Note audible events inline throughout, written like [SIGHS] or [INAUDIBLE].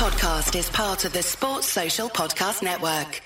podcast is part of the Sports Social Podcast Network.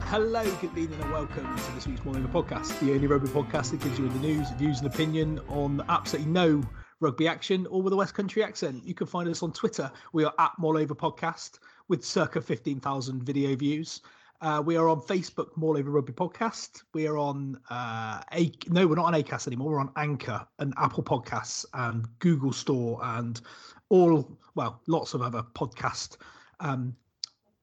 Hello, good evening, and welcome to this week's Morning Podcast, the only rugby podcast that gives you the news, views, and opinion on absolutely no rugby action or with a West Country accent. You can find us on Twitter. We are at Over Podcast with circa 15,000 video views. Uh, we are on Facebook, More Over Rugby Podcast. We are on uh, a no, we're not on Acast anymore. We're on Anchor and Apple Podcasts and Google Store and all well, lots of other podcast um,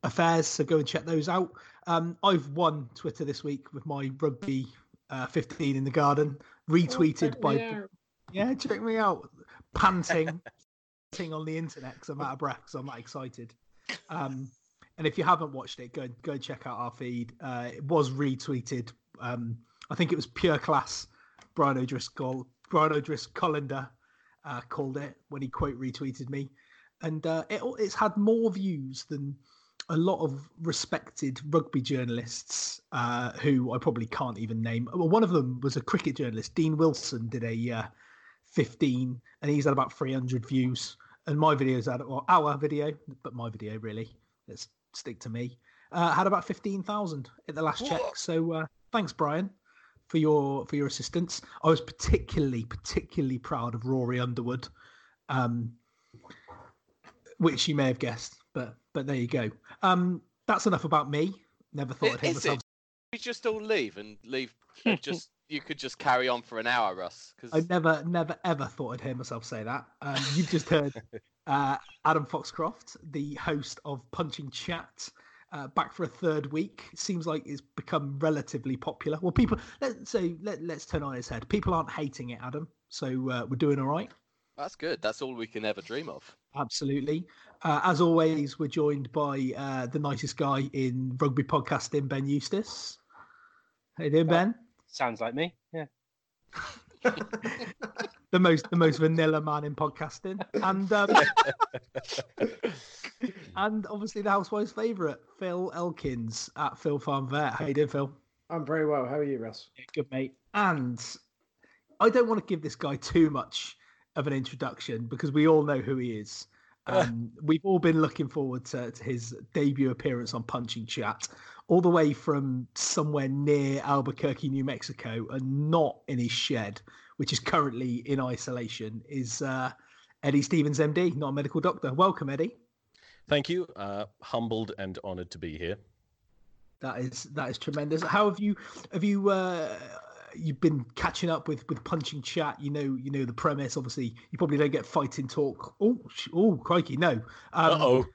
affairs. So go and check those out. Um, I've won Twitter this week with my rugby uh, 15 in the garden, retweeted oh, by yeah, check me out, panting, [LAUGHS] panting on the internet because I'm out of breath. So I'm not excited. Um, and if you haven't watched it, go go check out our feed. Uh, it was retweeted. Um, I think it was pure class. Brian O'Driscoll, Brian O'Driscoll uh, called it when he quote retweeted me, and uh, it, it's had more views than a lot of respected rugby journalists uh, who I probably can't even name. Well, one of them was a cricket journalist, Dean Wilson, did a uh, 15, and he's had about 300 views. And my video's had, well, our video, but my video really, let's stick to me, uh, had about 15,000 at the last check. So uh, thanks, Brian, for your for your assistance. I was particularly particularly proud of Rory Underwood, um, which you may have guessed, but but there you go. Um, that's enough about me. Never thought I'd hit myself. We just all leave and leave [LAUGHS] just you could just carry on for an hour, Russ. Cause... I never, never, ever thought I'd hear myself say that. Um, you've just heard [LAUGHS] uh, Adam Foxcroft, the host of Punching Chat, uh, back for a third week. It seems like it's become relatively popular. Well, people, let's say, let, let's turn on his head. People aren't hating it, Adam. So uh, we're doing all right. That's good. That's all we can ever dream of. Absolutely. Uh, as always, we're joined by uh, the nicest guy in rugby podcasting, Ben Eustace. How you doing, Ben? Sounds like me. Yeah. [LAUGHS] the most the most vanilla man in podcasting, and um, [LAUGHS] and obviously the housewife's favourite, Phil Elkins at Phil Farm Vet. How you doing, Phil? I'm very well. How are you, Russ? Yeah, good, mate. And I don't want to give this guy too much of an introduction because we all know who he is. [LAUGHS] Um, we've all been looking forward to, to his debut appearance on Punching Chat all the way from somewhere near Albuquerque, New Mexico, and not in his shed, which is currently in isolation, is uh, Eddie Stephens, MD, not a medical doctor. Welcome, Eddie. Thank you. Uh, humbled and honoured to be here. That is that is tremendous. How have you have you uh, you've been catching up with with punching chat? You know you know the premise. Obviously, you probably don't get fighting talk. Oh oh crikey, no. Um, [LAUGHS] oh.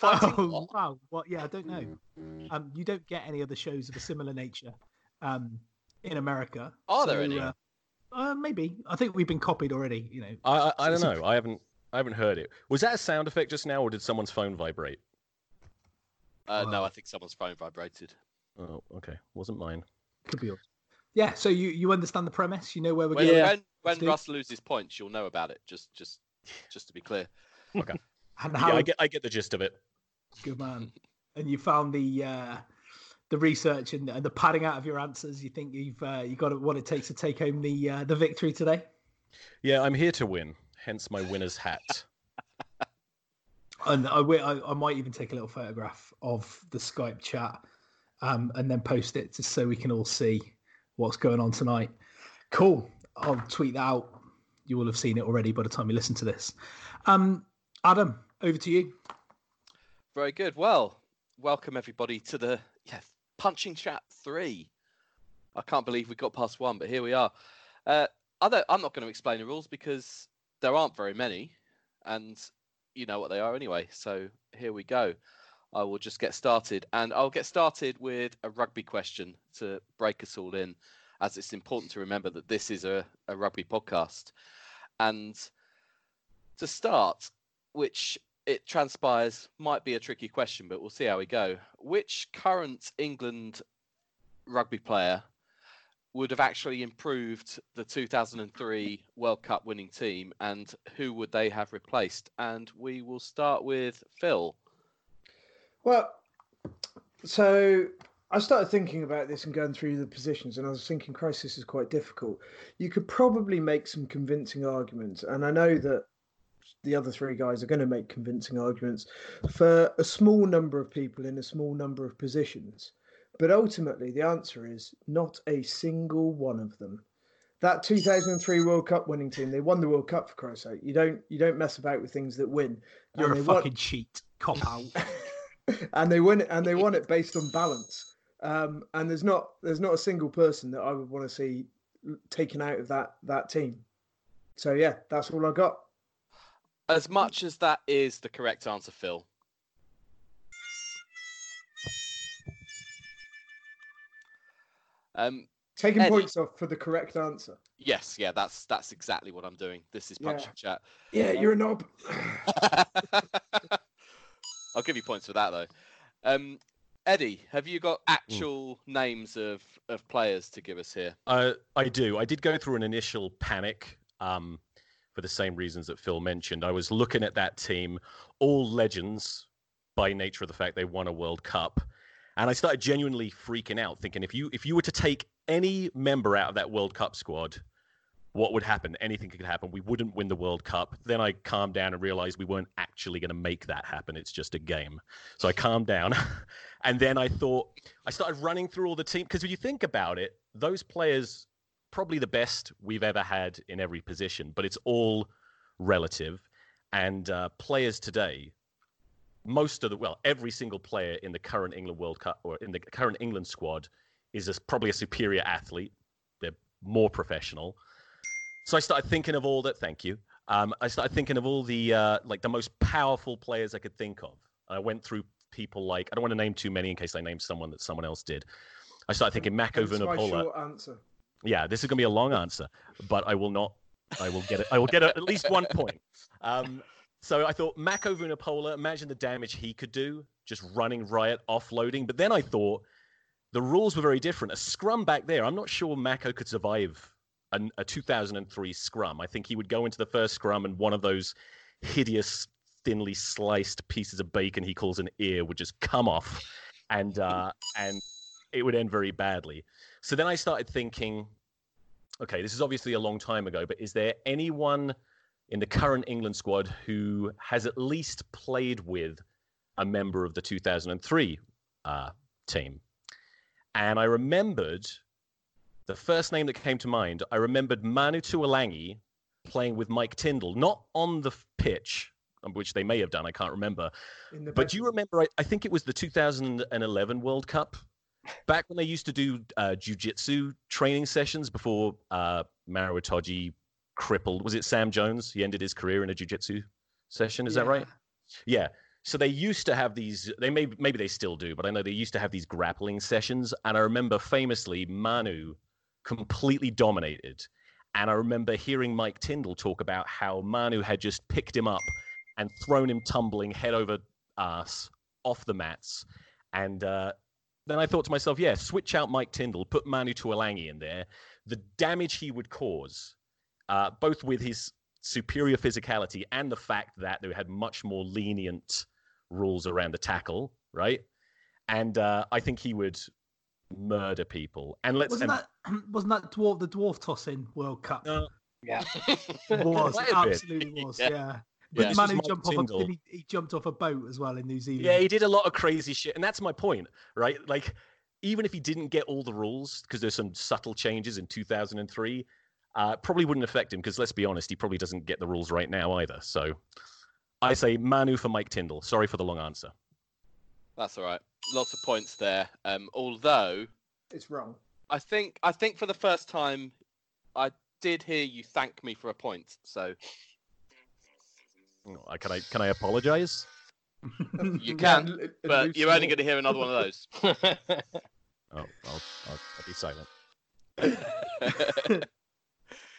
Oh wow! Well, yeah, I don't know. Um, you don't get any other shows of a similar nature, um, in America. Are so, there any? Uh, uh, maybe. I think we've been copied already. You know. I I, I don't know. I haven't I haven't heard it. Was that a sound effect just now, or did someone's phone vibrate? Uh, no, I think someone's phone vibrated. Oh, okay. Wasn't mine. Could be yours. Yeah. So you you understand the premise? You know where we're when, going. When when Russ loses points, you'll know about it. Just just just to be clear. Okay. [LAUGHS] And how... Yeah, I get I get the gist of it. Good man. and you found the uh, the research and, and, the padding out of your answers. You think you've uh, you got what it takes to take home the uh, the victory today? Yeah, I'm here to win. Hence my winner's hat. [LAUGHS] and I, I, I, might even take a little photograph of the Skype chat um, and then post it just so we can all see what's going on tonight. Cool. I'll tweet that out. You will have seen it already by the time you listen to this. Um, Adam, over to you. Very good. Well, welcome everybody to the yes, Punching Chat 3. I can't believe we got past one, but here we are. Uh, other, I'm not going to explain the rules because there aren't very many, and you know what they are anyway. So here we go. I will just get started, and I'll get started with a rugby question to break us all in, as it's important to remember that this is a, a rugby podcast. And to start, which it transpires might be a tricky question, but we'll see how we go. Which current England rugby player would have actually improved the 2003 World Cup winning team, and who would they have replaced? And we will start with Phil. Well, so I started thinking about this and going through the positions, and I was thinking, Christ, this is quite difficult. You could probably make some convincing arguments, and I know that the other three guys are going to make convincing arguments for a small number of people in a small number of positions. But ultimately, the answer is not a single one of them. That 2003 World Cup winning team, they won the World Cup for Christ's sake. You don't you don't mess about with things that win. You're a they won- fucking cheat. Cop out. [LAUGHS] [LAUGHS] and they win it and they won it based on balance. Um, and there's not there's not a single person that I would want to see taken out of that that team. So yeah, that's all I got. As much as that is the correct answer, Phil. Um, Taking Eddie. points off for the correct answer. yes, yeah, that's that's exactly what I'm doing. This is Yeah. chat. Yeah, you're a knob. [LAUGHS] [LAUGHS] I'll give you points for that though. Um, Eddie, have you got actual names of, of players to give us here? Uh, I do. I did go through an initial panic um, for the same reasons that Phil mentioned. I was looking at that team, all legends by nature of the fact they won a World Cup, and I started genuinely freaking out, thinking if you if you were to take any member out of that World Cup squad, what would happen? Anything could happen. We wouldn't win the World Cup. Then I calmed down and realized we weren't actually going to make that happen. It's just a game. So I calmed down. [LAUGHS] and then I thought, I started running through all the team. Because when you think about it, those players, probably the best we've ever had in every position, but it's all relative. And uh, players today, most of the, well, every single player in the current England World Cup or in the current England squad is a, probably a superior athlete. They're more professional. So I started thinking of all that. Thank you. Um, I started thinking of all the uh, like the most powerful players I could think of. I went through people like I don't want to name too many in case I name someone that someone else did. I started thinking Mako Vunipola. short answer. Yeah, this is gonna be a long answer, but I will not. I will get it. I will get a, at least one point. Um, so I thought Mako Vunipola. Imagine the damage he could do just running riot, offloading. But then I thought the rules were very different. A scrum back there. I'm not sure Mako could survive a, a 2003 scrum. I think he would go into the first scrum and one of those hideous, thinly sliced pieces of bacon he calls an ear would just come off, and uh, and it would end very badly. So then I started thinking, okay, this is obviously a long time ago, but is there anyone in the current England squad who has at least played with a member of the 2003 uh, team? And I remembered the first name that came to mind. I remembered Manu Tuilagi playing with Mike Tindall, not on the pitch, um, which they may have done. I can't remember. In But do you remember? I, I think it was the 2011 World Cup, back when they used to do uh, jujitsu training sessions before uh, Maro Itoje crippled. Was it Sam Jones? He ended his career in a jujitsu session. Is that right? Yeah. So they used to have these. They may maybe they still do, but I know they used to have these grappling sessions. And I remember famously Manu completely dominated. And I remember hearing Mike Tindall talk about how Manu had just picked him up and thrown him tumbling head over ass off the mats. And uh, then I thought to myself, yeah, switch out Mike Tindall, put Manu Tuilagi in there. The damage he would cause, uh, both with his superior physicality and the fact that they had much more lenient rules around the tackle, right? And uh, I think he would murder people. And let's Wasn't and- that [CLEARS THROAT] wasn't that dwarf the dwarf tossing World Cup? No. Yeah. [LAUGHS] Was Might have absolutely was. Yeah. Yeah. Yeah. Man who jumped Mike off a, he, he jumped off a boat as well in New Zealand. Yeah, he did a lot of crazy shit, and that's my point, right? Like, even if he didn't get all the rules, because there's some subtle changes in 2003, uh, probably wouldn't affect him. Because let's be honest, he probably doesn't get the rules right now either. So, I say Manu for Mike Tindall. Sorry for the long answer. That's all right. Lots of points there. Um, although It's wrong. I think I think for the first time, I did hear you thank me for a point. So Oh, Can I can I apologize? [LAUGHS] you can, l- but you're only going to hear another one of those. [LAUGHS] Oh, I'll, I'll, I'll be silent. [LAUGHS]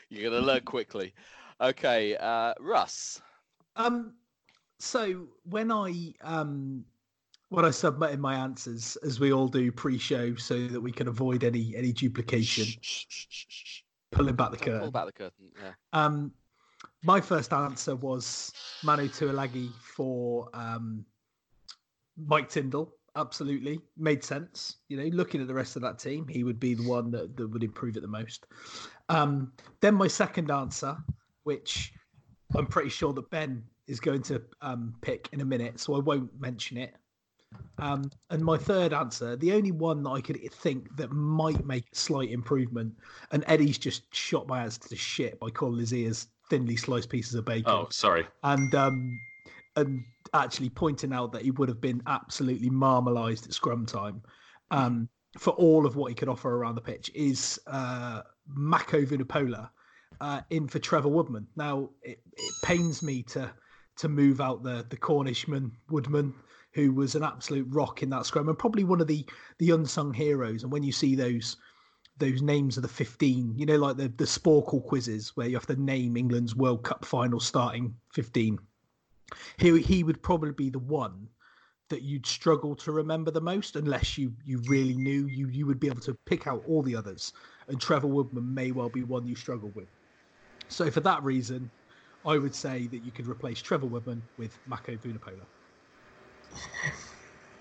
you're going to learn quickly. Okay, uh, Russ. Um, so when I um when I submitted my answers, as we all do pre-show, so that we can avoid any any duplication, Shh, shh, shh, shh, shh. pulling back the Don't Pull curtain. back the curtain. Yeah. Um, my first answer was Manu Tuilagi for um, Mike Tindall, absolutely made sense. You know, looking at the rest of that team, he would be the one that, that would improve it the most. Um, then my second answer, which I'm pretty sure that Ben is going to um, pick in a minute, so I won't mention it. Um, and my third answer, the only one that I could think that might make a slight improvement, and Eddie's just shot my ass to the shit by calling his ears thinly sliced pieces of bacon. Oh, sorry. And um, and actually pointing out that he would have been absolutely marmalised at scrum time um, for all of what he could offer around the pitch is uh, Mako Vunipola uh, in for Trevor Woodman. Now it, it pains me to to move out the the Cornishman Woodman who was an absolute rock in that scrum and probably one of the the unsung heroes. And when you see those those names of the 15, you know, like the the Sporcle quizzes where you have to name England's World Cup final starting 15. He he would probably be the one that you'd struggle to remember the most unless you you really knew you you would be able to pick out all the others. And Trevor Woodman may well be one you struggle with. So for that reason, I would say that you could replace Trevor Woodman with Mako Vunipola.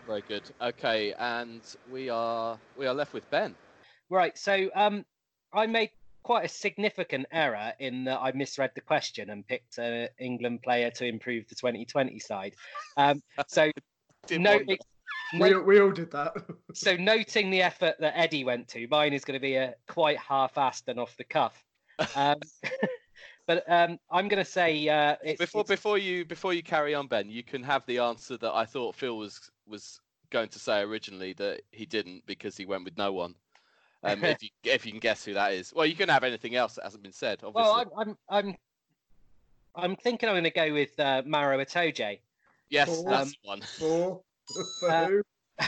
Very good. Okay, and we are we are left with Ben. Right. So um, I made quite a significant error in that I misread the question and picked an England player to improve the 2020 side. Um, [LAUGHS] so no, we, we all did that. [LAUGHS] so noting the effort that Eddie went to, mine is going to be a quite half-assed and off the cuff. Um, [LAUGHS] but um, I'm going to say uh, it's, before it's... before you before you carry on, Ben, you can have the answer that I thought Phil was was going to say originally that he didn't because he went with no one. Um, if you if you can guess who that is, well, you can have anything else that hasn't been said. Obviously. Well, I'm I'm I'm, I'm thinking I'm going to go with uh, Maro Itoje. Yes, Four. that's one. Four. [LAUGHS] uh,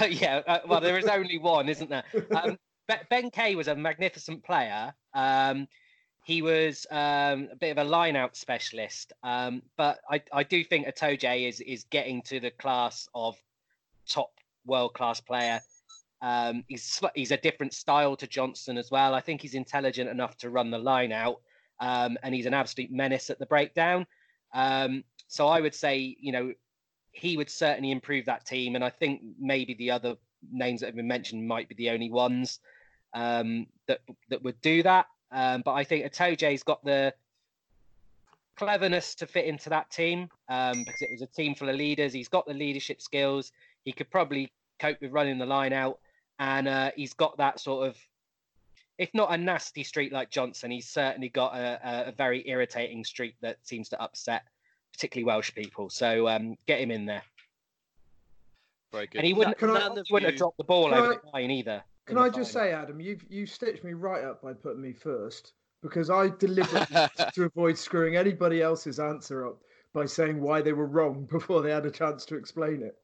[LAUGHS] yeah, uh, well, there is only one, isn't there? Um, [LAUGHS] ben Kay was a magnificent player. Um, he was um, a bit of a line-out specialist, um, but I, I do think Itoje is is getting to the class of top world-class player. Um, he's he's a different style to Johnson as well. I think he's intelligent enough to run the line out, um, and he's an absolute menace at the breakdown. Um, so I would say, you know, he would certainly improve that team, and I think maybe the other names that have been mentioned might be the only ones um, that that would do that. Um, but I think Itoje's got the cleverness to fit into that team um, because it was a team full of leaders. He's got the leadership skills. He could probably cope with running the line out, and uh, he's got that sort of, if not a nasty streak like Johnson, he's certainly got a, a very irritating streak that seems to upset particularly Welsh people. So um, get him in there. Very good. And he wouldn't, Can I- he wouldn't have dropped the ball over I- the line either. Can I just say, Adam, you've you stitched me right up by putting me first because I deliberately [LAUGHS] to avoid screwing anybody else's answer up by saying why they were wrong [LAUGHS] before they had a chance to explain it.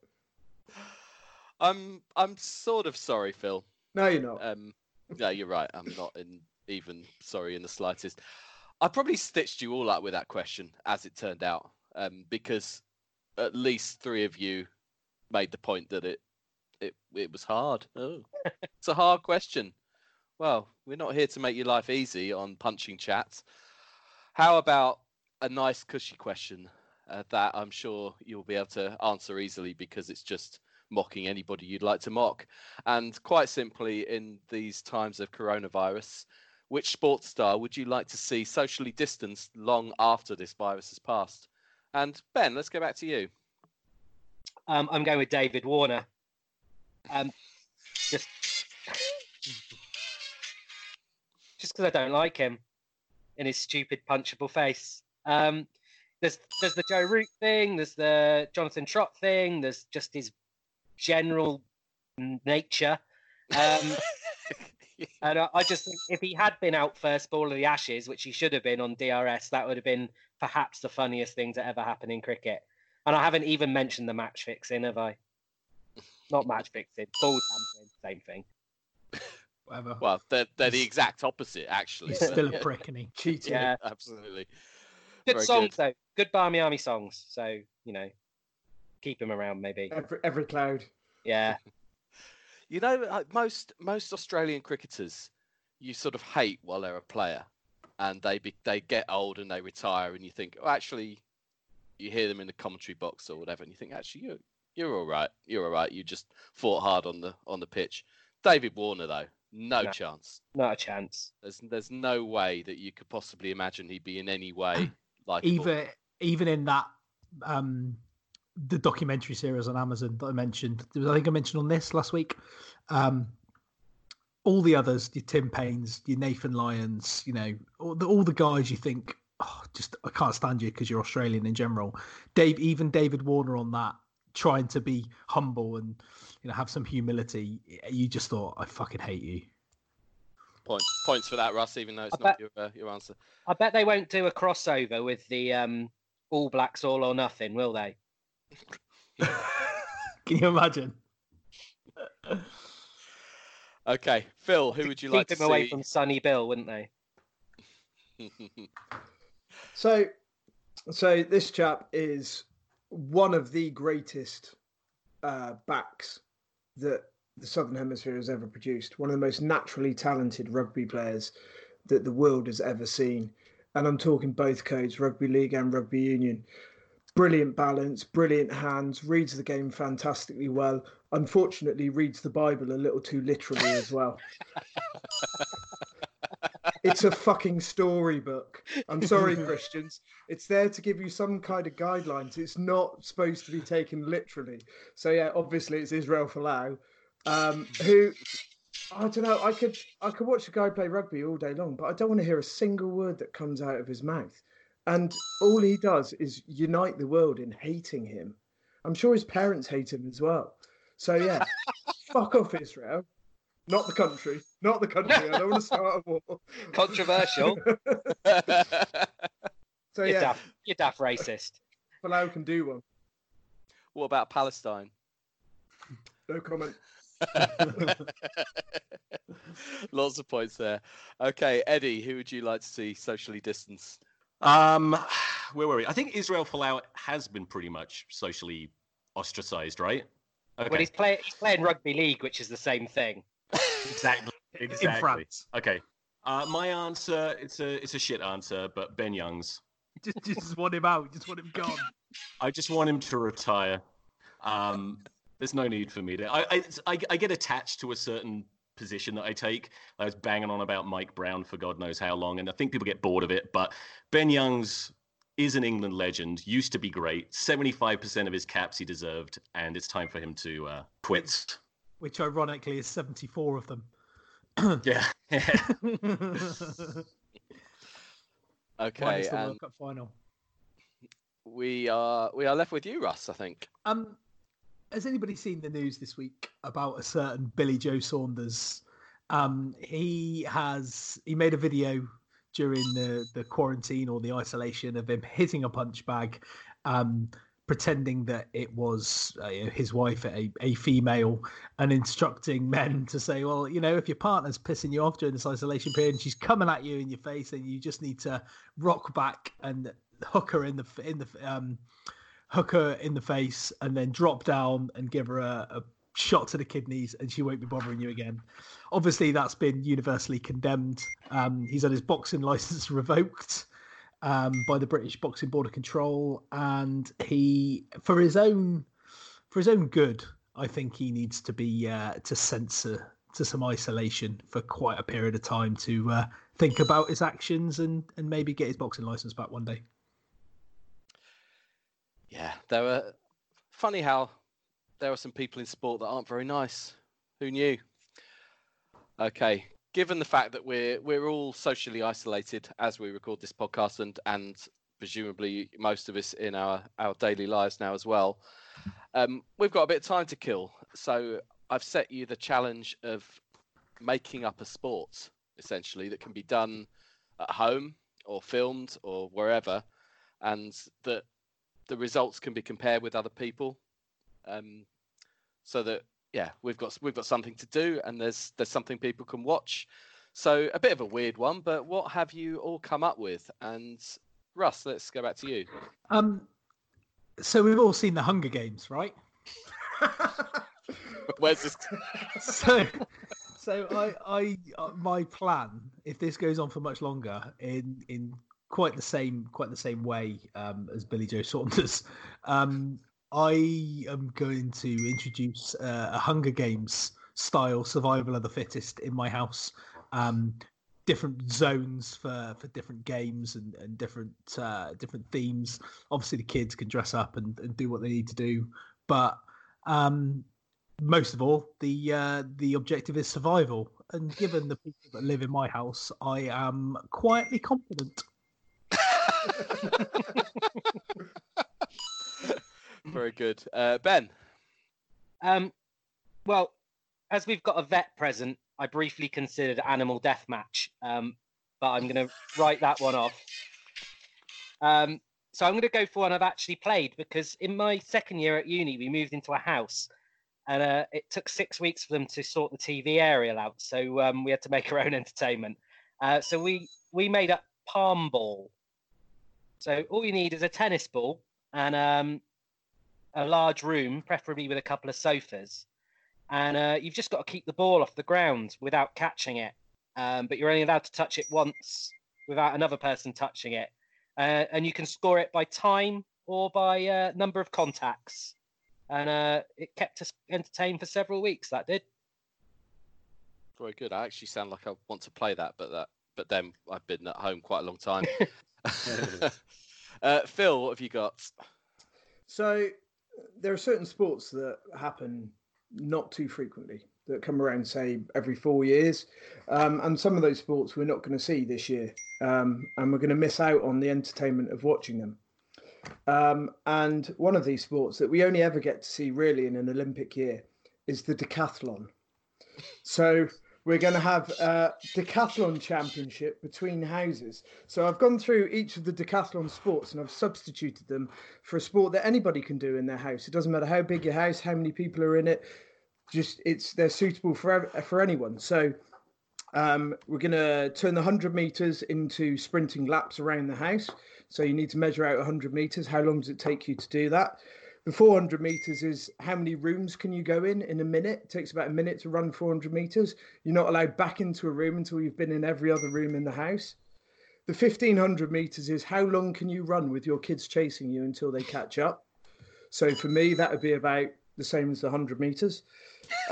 I'm I'm sort of sorry, Phil. No, you're not. Um, yeah, you're right. I'm not in even sorry in the slightest. I probably stitched you all up with that question, as it turned out, um, because at least three of you made the point that it it it was hard. Oh, [LAUGHS] it's a hard question. Well, we're not here to make your life easy on punching chats. How about a nice cushy question uh, that I'm sure you'll be able to answer easily because it's just mocking anybody you'd like to mock. And quite simply, in these times of coronavirus, which sports star would you like to see socially distanced long after this virus has passed? And Ben, let's go back to you. Um, I'm going with David Warner. Um, just just because I don't like him in his stupid punchable face. Um, there's there's the Joe Root thing. There's the Jonathan Trott thing. There's just his general nature. Um, [LAUGHS] and I, I just think if he had been out first ball of the Ashes, which he should have been on DRS, that would have been perhaps the funniest thing to ever happen in cricket. And I haven't even mentioned the match fixing, have I? Not match fixing, ball tampering, same thing. Whatever. Well, they're, they're the exact opposite, actually. He's but still a yeah, [LAUGHS] prick, and he? Cheating. Yeah. Absolutely. Good Very songs good. though. Good Barmy Army songs. So you know, keep him around maybe. Every, every cloud. Yeah. [LAUGHS] You know, uh, most most Australian cricketers, you sort of hate while they're a player, and they be, they get old and they retire, and you think, oh, actually, you hear them in the commentary box or whatever, and you think, actually, you You're all right. You're all right. You just fought hard on the on the pitch. David Warner though, no, No. chance. Not a chance. There's there's no way that you could possibly imagine he'd be in any way [CLEARS THROAT] like even even in that um the documentary series on Amazon that I mentioned. I think I mentioned on this last week. Um all the others, your Tim Paines, your Nathan Lyons, you know, all the, all the guys you think, oh, just I can't stand you because you're Australian in general. Dave, even David Warner on that, trying to be humble and you know have some humility. You just thought, I fucking hate you. points points for that, Russ. Even though it's I not bet- your uh, your answer. I bet they won't do a crossover with the um, All Blacks All or Nothing, will they? [LAUGHS] Can you imagine? Okay, Phil, who would you Keep like him to away from Sonny Bill, wouldn't they? [LAUGHS] So, so this chap is one of the greatest uh, backs that the Southern Hemisphere has ever produced. One of the most naturally talented rugby players that the world has ever seen. And I'm talking both codes, rugby league and rugby union. Brilliant balance, brilliant hands, reads the game fantastically well. Unfortunately, reads the Bible a little too literally as well. [LAUGHS] it's a fucking storybook. I'm sorry, [LAUGHS] Christians. It's there to give you some kind of guidelines. It's not supposed to be taken literally. So yeah, obviously it's Israel Folau, um, who I don't know. I could I could watch a guy play rugby all day long, but I don't want to hear a single word that comes out of his mouth. And all he does is unite the world in hating him. I'm sure his parents hate him as well. So yeah, [LAUGHS] fuck off Israel. Not the country. Not the country. I don't want to [LAUGHS] start a war. Controversial. [LAUGHS] So you're, yeah, daft, you're daft racist. Palau can do one. what about Palestine? No comment. [LAUGHS] Lots of points there. Okay, Eddie, who would you like to see socially distanced? Um, where were we? I think Israel Folau has been pretty much socially ostracized, right? Okay. Well, he's, play, he's playing rugby league, which is the same thing. Exactly. [LAUGHS] Exactly. In France. Okay. Uh, my answer, it's a it's a shit answer, but Ben Youngs. [LAUGHS] Just, just want him out. Just want him gone. I just want him to retire. Um, there's no need for me to. I, I I get attached to a certain position that I take. I was banging on about Mike Brown for God knows how long, and I think people get bored of it. But Ben Youngs is an England legend. Used to be great. Seventy-five percent of his caps he deserved, and it's time for him to uh, quit. Which ironically is 74 of them. Yeah. [LAUGHS] [LAUGHS] Okay, Minus the World Cup final. we are we are left with you, Russ. I think. Um, has anybody seen the news this week about a certain Billy Joe Saunders? Um, he has he made a video during the the quarantine or the isolation of him hitting a punch bag, um, pretending that it was uh, his wife, a, a female, and instructing men to say, well, you know, if your partner's pissing you off during this isolation period and she's coming at you in your face, then you just need to rock back and hook her in the in the um hook her in the face and then drop down and give her a, a shot to the kidneys and she won't be bothering you again. Obviously, that's been universally condemned. Um, he's had his boxing [LAUGHS] license revoked um, by the British Boxing Board of Control, and he, for his own, for his own good, I think he needs to be uh, to censor to some isolation for quite a period of time to uh, think about his actions and and maybe get his boxing license back one day. Yeah, there were funny how there are some people in sport that aren't very nice. Who knew? Okay, given the fact that we're we're all socially isolated as we record this podcast, and and presumably most of us in our our daily lives now as well, um, we've got a bit of time to kill. So I've set you the challenge of making up a sport essentially that can be done at home or filmed or wherever, and that the results can be compared with other people, um, so that yeah, we've got we've got something to do, and there's there's something people can watch. So a bit of a weird one, but what have you all come up with? And Russ, let's go back to you. Um, so we've all seen the Hunger Games, right? [LAUGHS] Where's this? [LAUGHS] so so I I uh, my plan if this goes on for much longer in in quite the same quite the same way um, as Billy Joe Saunders um, I am going to introduce uh, a Hunger Games style survival of the fittest in my house. Um, different zones for for different games and, and different uh, different themes. Obviously, the kids can dress up and, and do what they need to do, but um, most of all, the uh, the objective is survival. And given the people that live in my house, I am quietly confident. [LAUGHS] Very good, uh, Ben. Um, well, as we've got a vet present, I briefly considered Animal Deathmatch, um, but I'm going to write that one off. Um, so I'm going to go for one I've actually played because in my second year at uni, we moved into a house and uh, it took six weeks for them to sort the TV aerial out. So um, we had to make our own [LAUGHS] entertainment. Uh, so we we made up palm ball. So all you need is a tennis ball and um, a large room, preferably with a couple of sofas and uh, you've just got to keep the ball off the ground without catching it. Um, but you're only allowed to touch it once without another person touching it, uh, and you can score it by time or by uh, number of contacts. And uh, it kept us entertained for several weeks. That did. Very good. I actually sound like I want to play that, but that but then I've been at home quite a long time. [LAUGHS] [LAUGHS] uh, Phil, what have you got? So there are certain sports that happen not too frequently that come around, say, every four years. Um, and some of those sports we're not going to see this year. Um, and we're going to miss out on the entertainment of watching them. Um, and one of these sports that we only ever get to see really in an Olympic year is the decathlon. So we're going to have a decathlon championship between houses. So I've gone through each of the decathlon sports and I've substituted them for a sport that anybody can do in their house. It doesn't matter how big your house, how many people are in it. Just it's they're suitable for for anyone. So um, we're going to turn the 100 meters into sprinting laps around the house. So you need to measure out 100 meters. How long does it take you to do that? The 400 meters is how many rooms can you go in in a minute? It takes about a minute to run 400 meters. You're not allowed back into a room until you've been in every other room in the house. The 1500 meters is how long can you run with your kids chasing you until they catch up? So for me, that would be about the same as the 100 meters.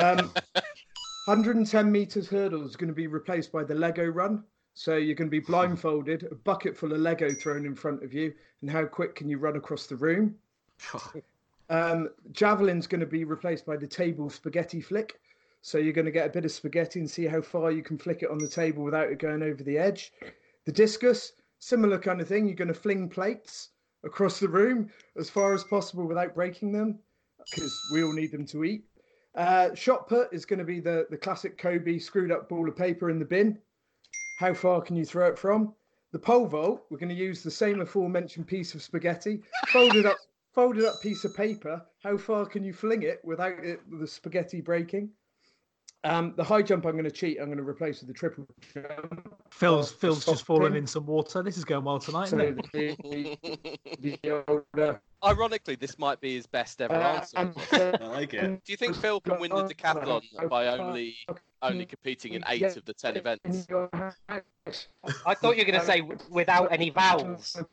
Um, [LAUGHS] 110 meters hurdle is going to be replaced by the Lego run. So you're going to be blindfolded, a bucket full of Lego thrown in front of you, and how quick can you run across the room? [LAUGHS] Um, javelin's going to be replaced by the table spaghetti flick. So you're going to get a bit of spaghetti and see how far you can flick it on the table without it going over the edge. The discus, similar kind of thing. You're going to fling plates across the room as far as possible without breaking them because we all need them to eat. Uh, shot put is going to be the, the classic Kobe screwed up ball of paper in the bin. How far can you throw it from? The pole vault, we're going to use the same aforementioned piece of spaghetti, folded up folded up piece of paper, how far can you fling it without it, the spaghetti breaking? Um, the high jump, I'm going to cheat. I'm going to replace with the triple jump. Phil's Phil's just fallen in some water. This is going well tonight, So isn't it? the, [LAUGHS] the old, uh, Ironically, this might be his best ever uh, answer. and, [LAUGHS] I like it. Do you think Phil can win the decathlon by only only competing in eight of the ten events? I thought you were going to say without any vowels. [LAUGHS]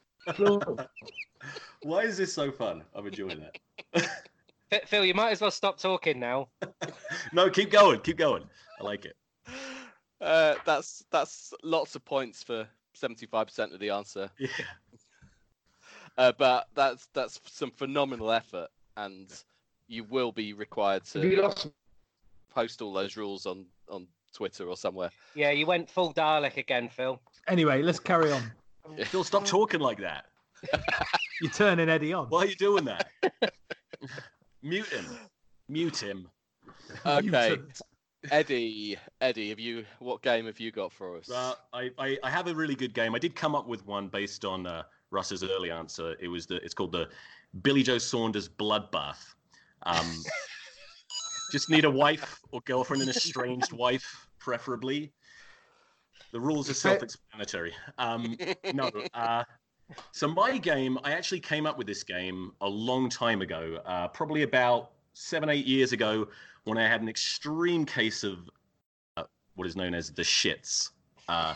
Why is this so fun? I'm enjoying it. Phil, you might as well stop talking now. [LAUGHS] no, keep going, keep going. I like it. Uh, that's that's lots of points for seventy-five percent of the answer. Yeah. Uh, but that's that's some phenomenal effort, and you will be required to post all those rules on on Twitter or somewhere. Yeah, you went full Dalek again, Phil. Anyway, let's carry on. [LAUGHS] Phil, stop talking like that. [LAUGHS] You're turning Eddie on. Why are you doing that? Mute him. Mute him. Okay, Eddie, Eddie, have you what game have you got for us? Uh, I, I, I have a really good game. I did come up with one based on uh, Russ's early answer. It was the it's called the Billy Joe Saunders Bloodbath. Um, [LAUGHS] just need a wife or girlfriend, an estranged wife, preferably. The rules are self-explanatory. Um, no, uh, so my game, I actually came up with this game a long time ago, uh, probably about seven, eight years ago, when I had an extreme case of uh, what is known as the shits uh,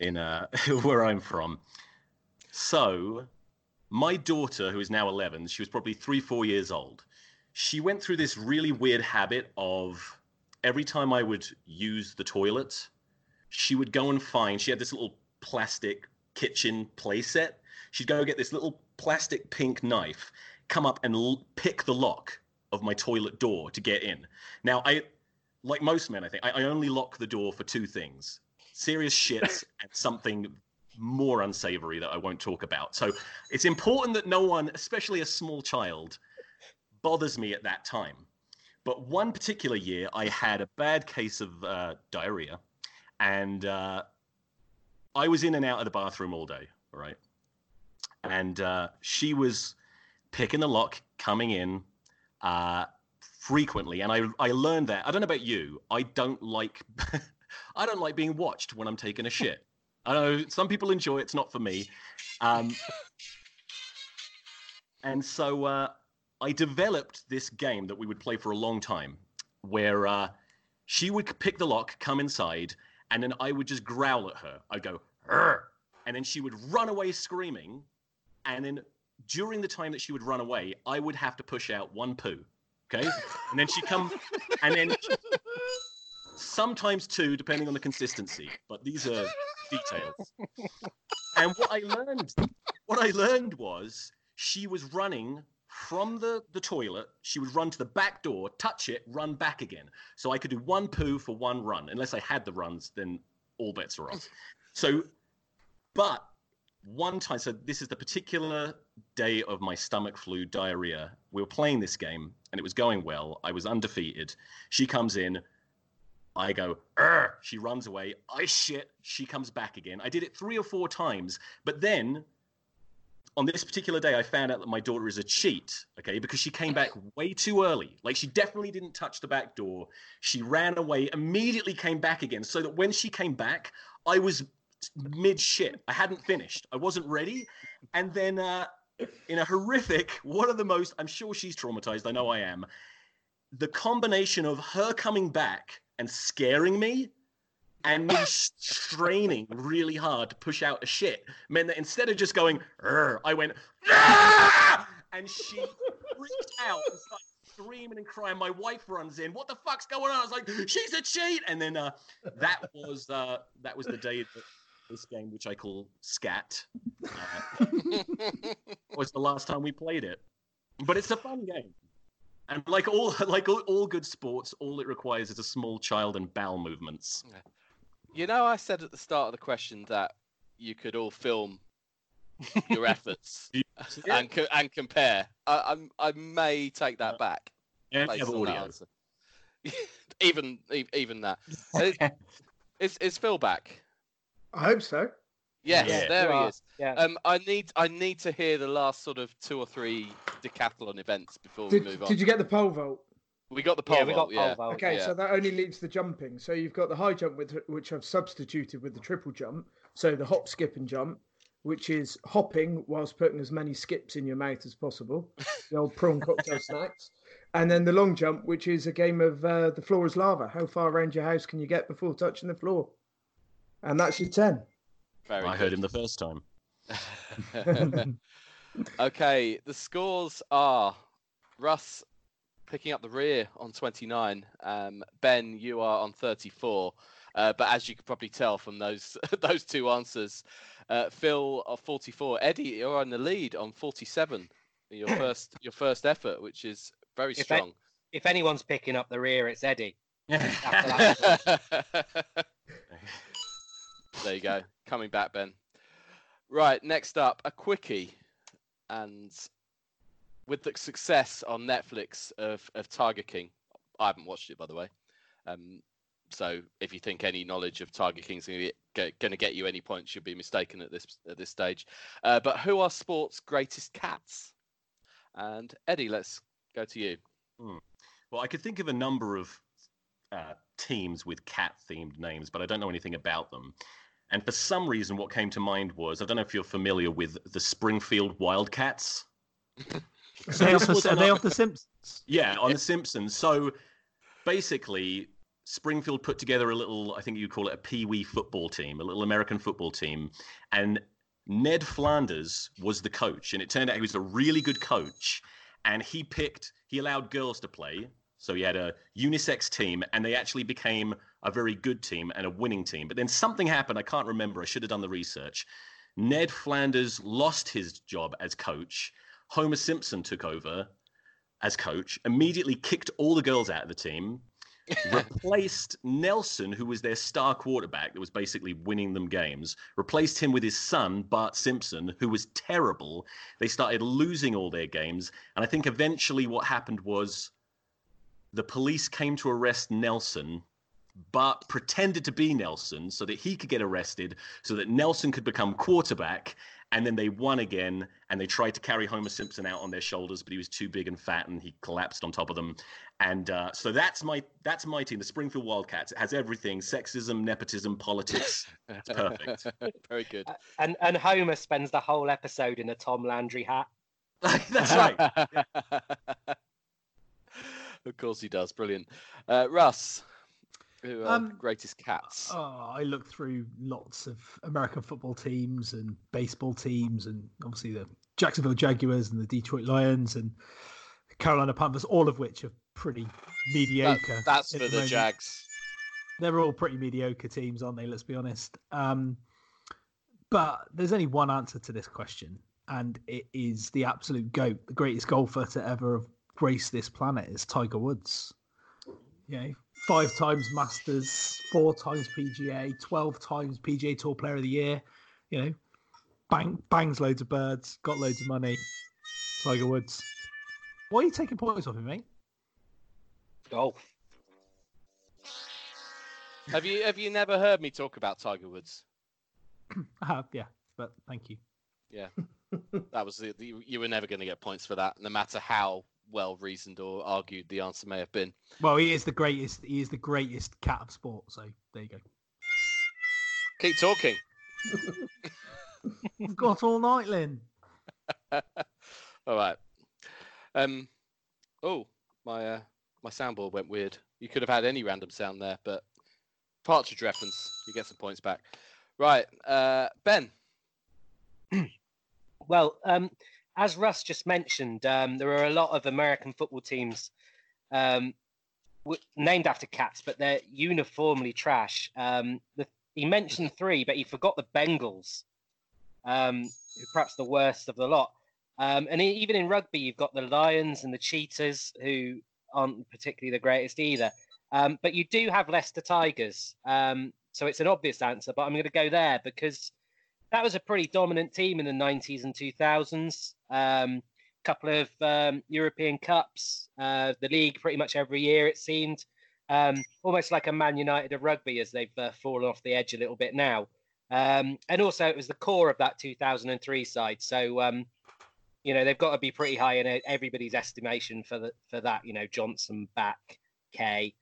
in uh, [LAUGHS] where I'm from. So my daughter, who is now 11, she was probably three, four years old. She went through this really weird habit of every time I would use the toilet, she would go and find, she had this little plastic kitchen playset. She'd go get this little plastic pink knife, come up and l- pick the lock of my toilet door to get in. Now, I, like most men, I think, I, I only lock the door for two things serious shits [LAUGHS] and something more unsavory that I won't talk about. So it's important that no one, especially a small child, bothers me at that time. But one particular year, I had a bad case of uh, diarrhea, and uh, I was in and out of the bathroom all day. All right, and uh, she was picking the lock, coming in uh, frequently, and I I learned that. I don't know about you. I don't like [LAUGHS] I don't like being watched when I'm taking a shit. I know some people enjoy it. It's not for me. Um, and so uh, I developed this game that we would play for a long time, where uh, she would pick the lock, come inside, and then I would just growl at her. I'd go, and then she would run away screaming, and then during the time that she would run away, I would have to push out one poo. Okay, and then she come, and then sometimes two, depending on the consistency. But these are details. And what I learned, what I learned was she was running from the, the toilet. She would run to the back door, touch it, run back again. So I could do one poo for one run. Unless I had the runs, then all bets are off. So, but one time, so this is the particular day of my stomach flu diarrhea. We were playing this game and it was going well. I was undefeated. She comes in, I go, she runs away. I shit. She comes back again. I did it three or four times, but then on this particular day, I found out that my daughter is a cheat. Okay, because she came back way too early. Like she definitely didn't touch the back door. She ran away, immediately came back again, so that when she came back, I was mid shit. I hadn't finished. I wasn't ready, and then. uh in a horrific, one of the most, I'm sure she's traumatized, I know I am. The combination of her coming back and scaring me and me straining really hard to push out a shit meant that instead of just going, I went, and she freaked out and started screaming and crying. My wife runs in. What the fuck's going on? I was like, "She's a cheat!" And then uh, that was uh, that was the day that this game, which I call Scat, uh, was the last time we played it. But it's a fun game. And like all like all, all good sports, all it requires is a small child and bowel movements. You know, I said at the start of the question that you could all film [LAUGHS] your efforts and co- and compare. I, I'm I may take that back. And based on that answer. [LAUGHS] even e- even that. [LAUGHS] It- Is is Phil back? I hope so. Yes, Yeah. there You he are. is. Yeah. Um, I need I need to hear the last sort of two or three decathlon events before we move on. did you get the pole vault? We got the pole yeah, we got vault, yeah. pole vault. Okay, yeah. so that only leads the jumping. So you've got the high jump, with, which I've substituted with the triple jump. So the hop, skip, and jump, which is hopping whilst putting as many skips in your mouth as possible. the old prawn cocktail [LAUGHS] snacks. And then the long jump, which is a game of uh, the floor is lava. How far around your house can you get before touching the floor? And that's your 10. Very I good. heard him the first time. [LAUGHS] [LAUGHS] okay, the scores are Russ picking up the rear on 29. Um, ben, you are on 34. Uh, but as you could probably tell from those [LAUGHS] those two answers, uh, Phil are 44. Eddie, you're on the lead on 47. Your [CLEARS THROAT] first your first effort, which is very If I- strong. If anyone's picking up the rear, it's Eddie. [LAUGHS] [LAUGHS] there you go. Coming back, Ben. Right, next up, a quickie. And with the success on Netflix of, of Tiger King, I haven't watched it, by the way. Um, so if you think any knowledge of Tiger King's going to get, going to get you any points, you'll be mistaken at this at this stage. Uh, but who are sports' greatest cats? And Eddie, let's go to you. Well, I could think of a number of uh, teams with cat themed names, but I don't know anything about them. And for some reason, what came to mind was I don't know if you're familiar with the Springfield Wildcats. [LAUGHS] Are they, off the, are they off the Simpsons? Yeah, on The Simpsons. So basically, Springfield put together a little, I think you'd call it a pee wee football team, a little American football team. And Ned Flanders was the coach, and it turned out he was a really good coach. And he picked, he allowed girls to play. So he had a unisex team, and they actually became a very good team and a winning team. But then something happened. I can't remember. I should have done the research. Ned Flanders lost his job as coach. Homer Simpson took over as coach, immediately kicked all the girls out of the team, [LAUGHS] replaced Nelson, who was their star quarterback that was basically winning them games, replaced him with his son, Bart Simpson, who was terrible. They started losing all their games. And I think eventually what happened was the police came to arrest Nelson. But pretended to be Nelson so that he could get arrested, so that Nelson could become quarterback, and then they won again and they tried to carry Homer Simpson out on their shoulders, but he was too big and fat and he collapsed on top of them. And uh, so that's my that's my team, the Springfield Wildcats. It has everything: sexism, nepotism, politics. It's perfect. [LAUGHS] Very good. And and Homer spends the whole episode in a Tom Landry hat. [LAUGHS] that's right. [LAUGHS] of course he does. Brilliant. Uh, Russ, who are Um, the greatest cats? Oh, I looked through lots of American football teams and baseball teams, and obviously the Jacksonville Jaguars and the Detroit Lions and Carolina Panthers, all of which are pretty That- mediocre. that's for the moment. Jags. They're all pretty mediocre teams, aren't they? Let's be honest. Um, but there's only one answer to this question, and it is the absolute goat, the greatest golfer to ever have graced this planet is Tiger Woods. You know, five times Masters, four times PGA, twelve times PGA Tour Player of the Year. You know, bang bangs loads of birds, got loads of money. Tiger Woods. Why are you taking points off him, mate? Golf. Have you have you never heard me talk about Tiger Woods? [CLEARS THROAT] I have, yeah, but thank you. Yeah, that was the, the, you were never going to get points for that, no matter how well reasoned or argued the answer may have been. Well, he is the greatest. He is the greatest cat of sport. So there you go. Keep talking. We've got all night, Lynn. [LAUGHS] All right. Um. Oh, my uh, my soundboard went weird. You could have had any random sound there, but partridge reference. You get some points back. Right. Uh, ben. [CLEARS THROAT] Well, um, as Russ just mentioned, um, there are a lot of American football teams um, w- named after cats, but they're uniformly trash. Um, the, he mentioned three, but he forgot the Bengals, um, who perhaps the worst of the lot. Um, and even in rugby, you've got the Lions and the Cheetahs, who aren't particularly the greatest either. Um, but you do have Leicester Tigers. So it's an obvious answer, but I'm going to go there because that was a pretty dominant team in the 90s and 2000s. Um, couple of um, European Cups, uh, the league pretty much every year, it seemed. Um, almost like a Man United of rugby as they've uh, fallen off the edge a little bit now. Um, and also, it was the core of that 2003 side. So, um, you know, they've got to be pretty high in everybody's estimation for the, for that. You know, Johnson, Back, Kay,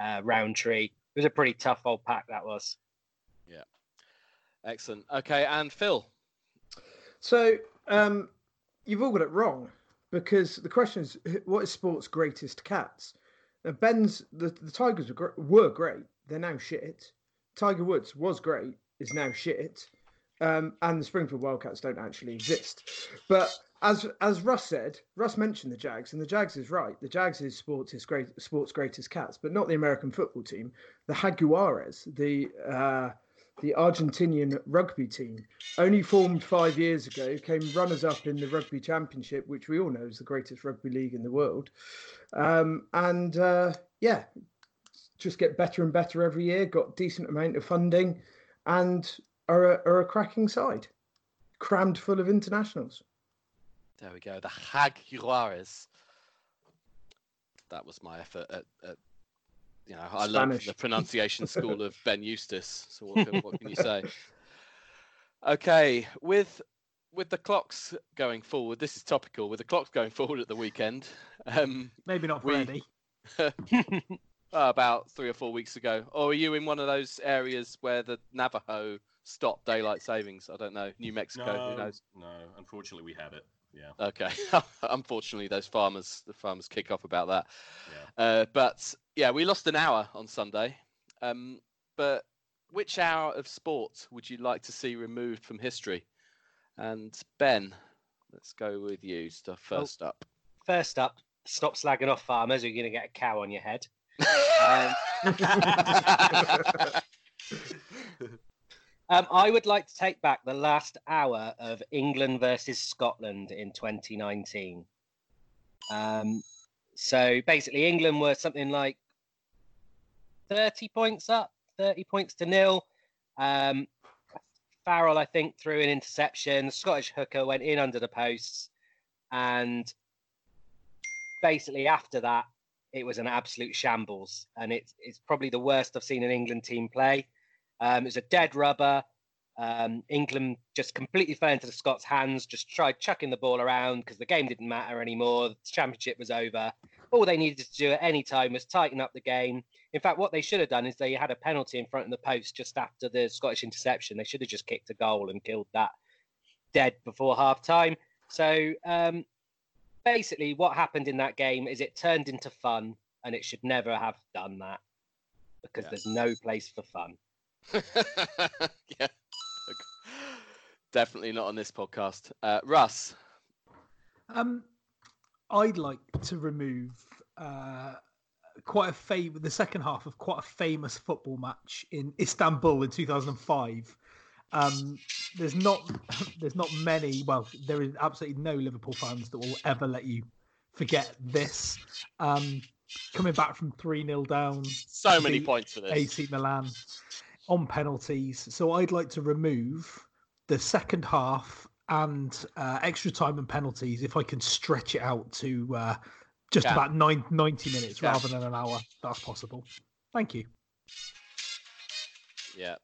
uh, Rowntree. It was a pretty tough old pack that was. Excellent. Okay, and Phil. So um, you've all got it wrong because the question is, what is sport's greatest cats? Now, Ben's the, the Tigers were, gr- were great. They're now shit. Tiger Woods was great. Is now shit. Um, and the Springfield Wildcats don't actually exist. But as as Russ said, Russ mentioned the Jags, and the Jags is right. The Jags is sports is great sports greatest cats, but not the American football team. The Jaguares, the uh, the Argentinian rugby team, only formed five years ago, came runners up in the Rugby Championship, which we all know is the greatest rugby league in the world. Um, and uh, yeah, just get better and better every year, got decent amount of funding, and are a, are a cracking side, crammed full of internationals. There we go. The Jaguares. That was my effort at, at you know, I learned Spanish. from the pronunciation [LAUGHS] school of Ben Eustace. So what can, what can you say? [LAUGHS] Okay, with with the clocks going forward, this is topical. With the clocks going forward at the weekend, um, Maybe not for We- Eddie. [LAUGHS] about three or four weeks ago, or are you in one of those areas where the Navajo stopped daylight savings? I don't know. New Mexico, who knows? no. Unfortunately, we have it. Yeah. Okay. [LAUGHS] Unfortunately, those farmers, the farmers kick off about that. Yeah. Uh, but yeah, we lost an hour on Sunday. Um, but which hour of sport would you like to see removed from history? And Ben, let's go with you. So first up. First up, stop slagging off farmers. Or you're going to get a cow on your head. [LAUGHS] Um, [LAUGHS] um, I would like to take back the last hour of England versus Scotland in 2019. Um, so basically, England were something like 30 points up, 30 points to nil. Um, Farrell, I think, threw an interception. The Scottish hooker went in under the posts. And basically, after that, it was an absolute shambles. And it's, it's probably the worst I've seen an England team play. Um, it was a dead rubber. Um, England just completely fell into the Scots' hands, just tried chucking the ball around because the game didn't matter anymore. The championship was over. All they needed to do at any time was tighten up the game. In fact, what they should have done is they had a penalty in front of the post just after the Scottish interception. They should have just kicked a goal and killed that dead before half time. So um, basically, what happened in that game is it turned into fun, and it should never have done that because Yeah. there's no place for fun. [LAUGHS] yeah. Definitely not on this podcast. Uh, Russ. Um, I'd like to remove uh, quite a fam- the second half of quite a famous football match in Istanbul in 2005. Um, there's not [LAUGHS] there's not many. Well, there is absolutely no Liverpool fans that will ever let you forget this. Um, coming back from three 0 down, So many points for this. AC Milan on penalties. So I'd like to remove the second half and uh, extra time and penalties if I can stretch it out to uh, just Yeah. about nine, 90 minutes Yeah. rather than an hour. That's possible. Thank you. Yeah,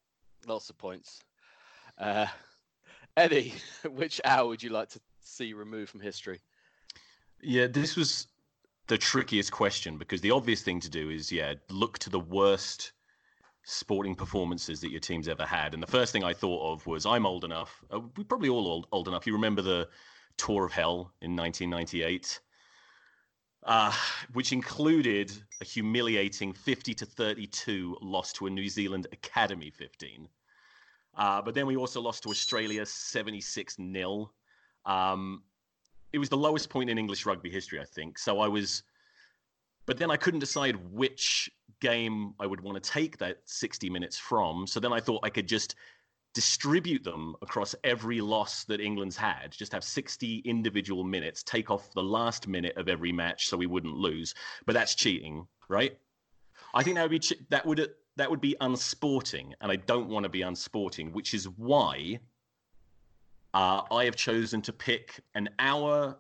lots of points. Uh, Eddie, [LAUGHS] which hour would you like to see removed from history? Yeah, this was the trickiest question because the obvious thing to do is, yeah, look to the worst sporting performances that your team's ever had. And the first thing I thought of was I'm old enough. Uh, we probably all old, old enough. You remember the Tour of Hell in 1998, uh, which included a humiliating 50 to 32 loss to a New Zealand Academy 15. Uh, but then we also lost to Australia 76 0. Um, it was the lowest point in English rugby history, I think. So I was, but then I couldn't decide which game I would want to take that 60 minutes from. So then I thought I could just distribute them across every loss that England's had, just have 60 individual minutes, take off the last minute of every match so we wouldn't lose. But that's cheating, right? I think that would be che- that would that would be unsporting, and I don't want to be unsporting, which is why uh, I have chosen to pick an hour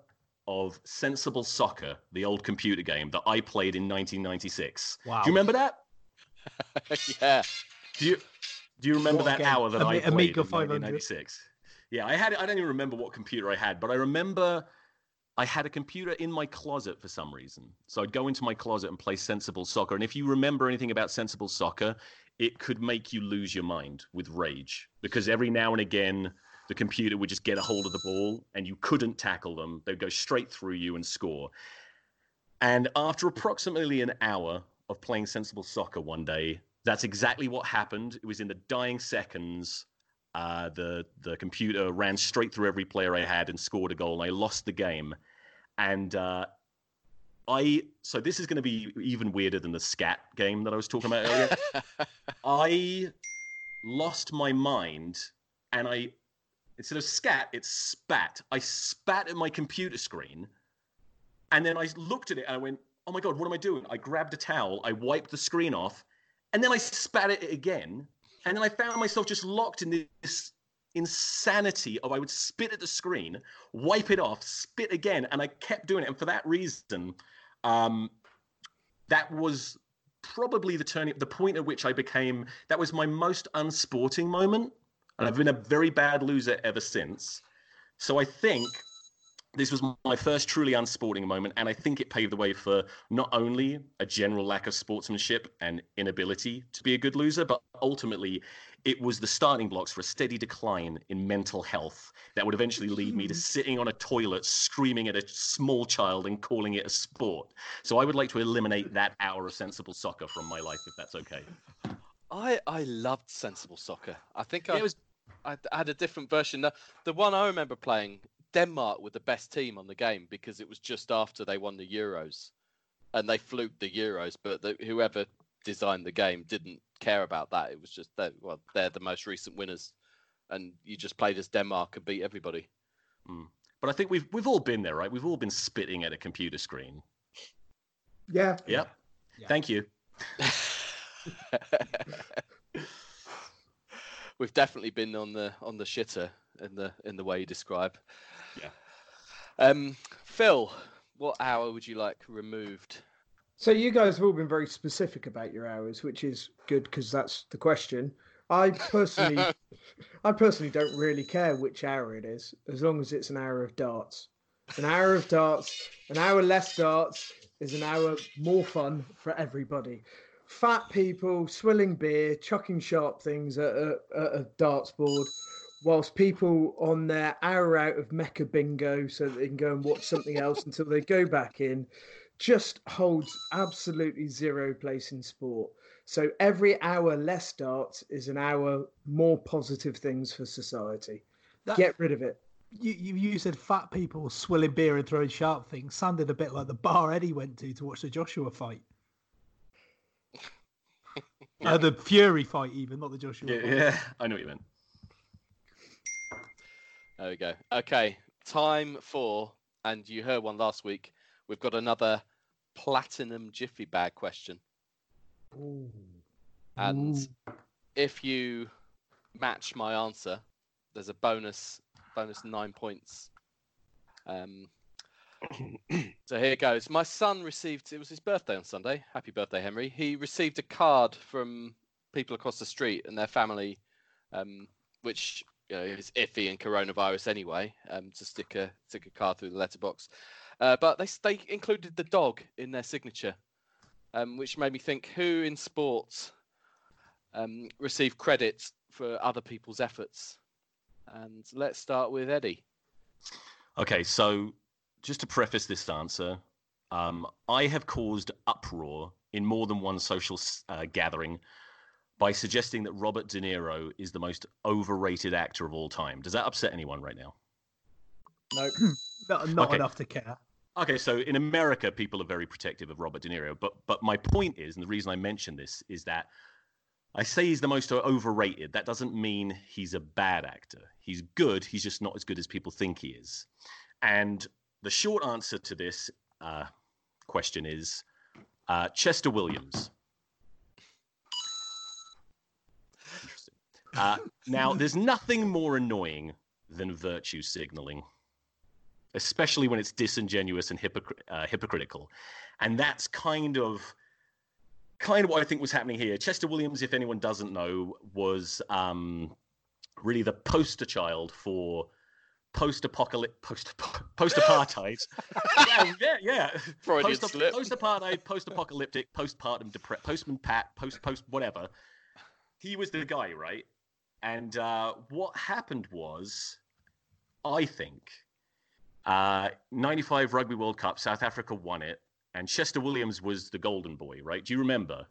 of sensible soccer, the old computer game that I played in 1996. Wow. Do you remember that? [LAUGHS] yeah, Do you do you remember What that game? hour that I Ami- played Amiga in 1996? Yeah, I had. I don't even remember what computer I had, but I remember I had a computer in my closet for some reason. So I'd go into my closet and play sensible soccer. And if you remember anything about sensible soccer, it could make you lose your mind with rage because every now and again the computer would just get a hold of the ball and you couldn't tackle them. They'd go straight through you and score. And after approximately an hour of playing sensible soccer one day, that's exactly what happened. It was in the dying seconds. Uh, the the computer ran straight through every player I had and scored a goal. And I lost the game, and uh, I so this is going to be even weirder than the scat game that I was talking about earlier. [LAUGHS] I lost my mind, and I instead of scat, it's spat. I spat at my computer screen, and then I looked at it and I went, "Oh my god, what am I doing?" I grabbed a towel, I wiped the screen off, and then I spat at it again, and then I found myself just locked in this insanity of I would spit at the screen, wipe it off, spit again, and I kept doing it. And for that reason, um, that was probably the turning, the point at which I became. That was my most unsporting moment, and I've been a very bad loser ever since. So I think this was my first truly unsporting moment, and I think it paved the way for not only a general lack of sportsmanship and inability to be a good loser, but ultimately it was the starting blocks for a steady decline in mental health that would eventually lead me to mm. sitting on a toilet screaming at a small child and calling it a sport. So I would like to eliminate that hour of sensible soccer from my life, if that's okay. I I loved sensible soccer. I think I it was I, I had a different version. The, the one I remember playing, Denmark were the best team on the game because it was just after they won the Euros, and they fluked the Euros. But the, whoever designed the game didn't care about that. It was just that well, they're the most recent winners, and you just played as Denmark and beat everybody. Mm. But I think we've we've all been there, right? We've all been spitting at a computer screen. Yeah. Yep. Yeah. Thank you. [LAUGHS] [LAUGHS] We've definitely been on the on the shitter in the in the way you describe. Yeah. Um, Phil, what hour would you like removed? So you guys have all been very specific about your hours, which is good because that's the question. I personally, [LAUGHS] I personally don't really care which hour it is, as long as it's an hour of darts. An hour of darts, an hour less darts is an hour more fun for everybody. Fat people swilling beer, chucking sharp things at a, at a darts board, whilst people on their hour out of Mecca bingo so they can go and watch something else [LAUGHS] until they go back in, just holds absolutely zero place in sport. So every hour less darts is an hour more positive things for society. That- Get rid of it. You, you you said fat people swilling beer and throwing sharp things. Sounded a bit like the bar Eddie went to to watch the Joshua fight. Uh, the Fury fight, even not the Joshua. Yeah, yeah. [LAUGHS] I know what you meant. There we go. Okay, time for, and you heard one last week. We've got another platinum jiffy bag question, and Ooh. if you match my answer, there's a bonus bonus nine points. Um, [CLEARS THROAT] so here goes. My son received. It was his birthday on Sunday. Happy birthday, Henry. He received a card from people across the street and their family, um, which you know, is iffy in coronavirus anyway. Um, to stick a stick a card through the letterbox, uh, but they they included the dog in their signature, um, which made me think: who in sports um, receive credit for other people's efforts? And let's start with Eddie. Okay, so just to preface this answer, um, I have caused uproar in more than one social uh, gathering by suggesting that Robert De Niro is the most overrated actor of all time. Does that upset anyone right now? No. [CLEARS THROAT] Not, not Okay. enough to care. Okay, so in America, people are very protective of Robert De Niro, but but my point is, and the reason I mention this is that I say he's the most overrated. That doesn't mean he's a bad actor. He's good. He's just not as good as people think he is. And the short answer to this uh, question is uh, Chester Williams. Uh, now, [LAUGHS] there's nothing more annoying than virtue signaling especially when it's disingenuous and hypocr- uh, hypocritical. And that's kind of kind of what I think was happening here. Chester Williams, if anyone doesn't know, was um, really the poster child for post-apocalyptic post post-apartheid. [LAUGHS] yeah, yeah, yeah. Freudian Post- slip. Post-apartheid, post-apocalyptic, postpartum depre- postman Pat, post post whatever. He was the guy, right? And uh, what happened was, I think, uh, 95 Rugby World Cup, South Africa won it, and Chester Williams was the golden boy, right? Do you remember?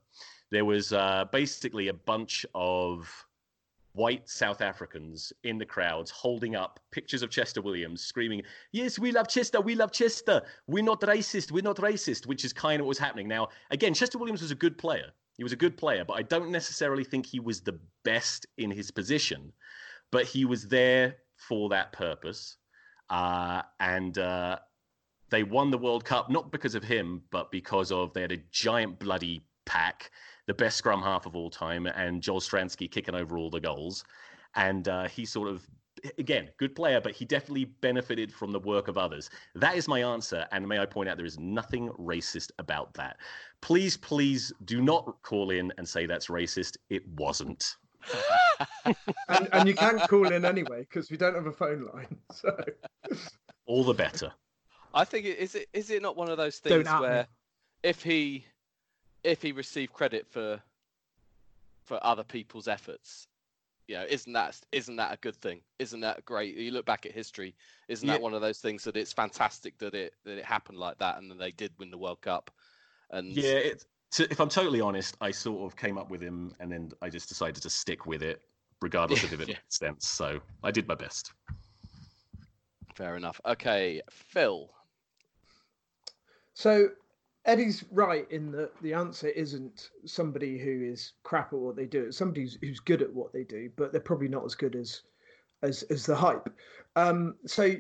There was uh, basically a bunch of white South Africans in the crowds holding up pictures of Chester Williams, screaming, Yes, we love Chester, we love Chester, we're not racist, we're not racist, which is kind of what was happening. Now, again, Chester Williams was a good player. He was a good player, but I don't necessarily think he was the best in his position, but he was there for that purpose. Uh, and uh, they won the World Cup not because of him, but because of they had a giant bloody pack, the best scrum half of all time, and Joel Stransky kicking over all the goals. And uh, he sort of, again, good player, but he definitely benefited from the work of others. That is my answer. And may I point out, there is nothing racist about that. Please, please do not call in and say that's racist. It wasn't. [LAUGHS] And, and you can't call in anyway because we don't have a phone line. [LAUGHS] So All the better. I think it, is it is it not one of those things at me. where if he if he received credit for for other people's efforts, you know, isn't that isn't that a good thing? Isn't that great? You look back at history, isn't that one of those things that it's fantastic that it that it happened like that and that they did win the World Cup? And Yeah, it, to, if I'm totally honest, I sort of came up with him and then I just decided to stick with it. regardless of if it [LAUGHS] Yeah. makes sense. So I did my best. Fair enough. Okay, Phil. So Eddie's right in that the answer isn't somebody who is crap at what they do. It's somebody who's, who's good at what they do, but they're probably not as good as as as the hype. Um, so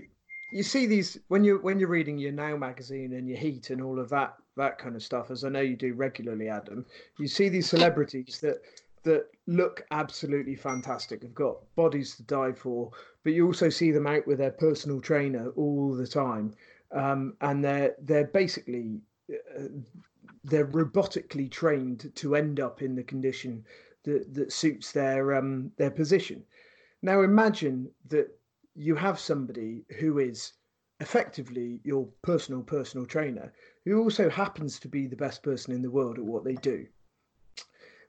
you see these when you when you're reading your Now magazine and your Heat and all of that that kind of stuff, as I know you do regularly, Adam. You see these celebrities that that look absolutely fantastic. Have got bodies to die for, but you also see them out with their personal trainer all the time, um, and they're they're basically they're robotically trained to end up in the condition that, that suits their um, their position. Now imagine that you have somebody who is effectively your personal personal trainer who also happens to be the best person in the world at what they do.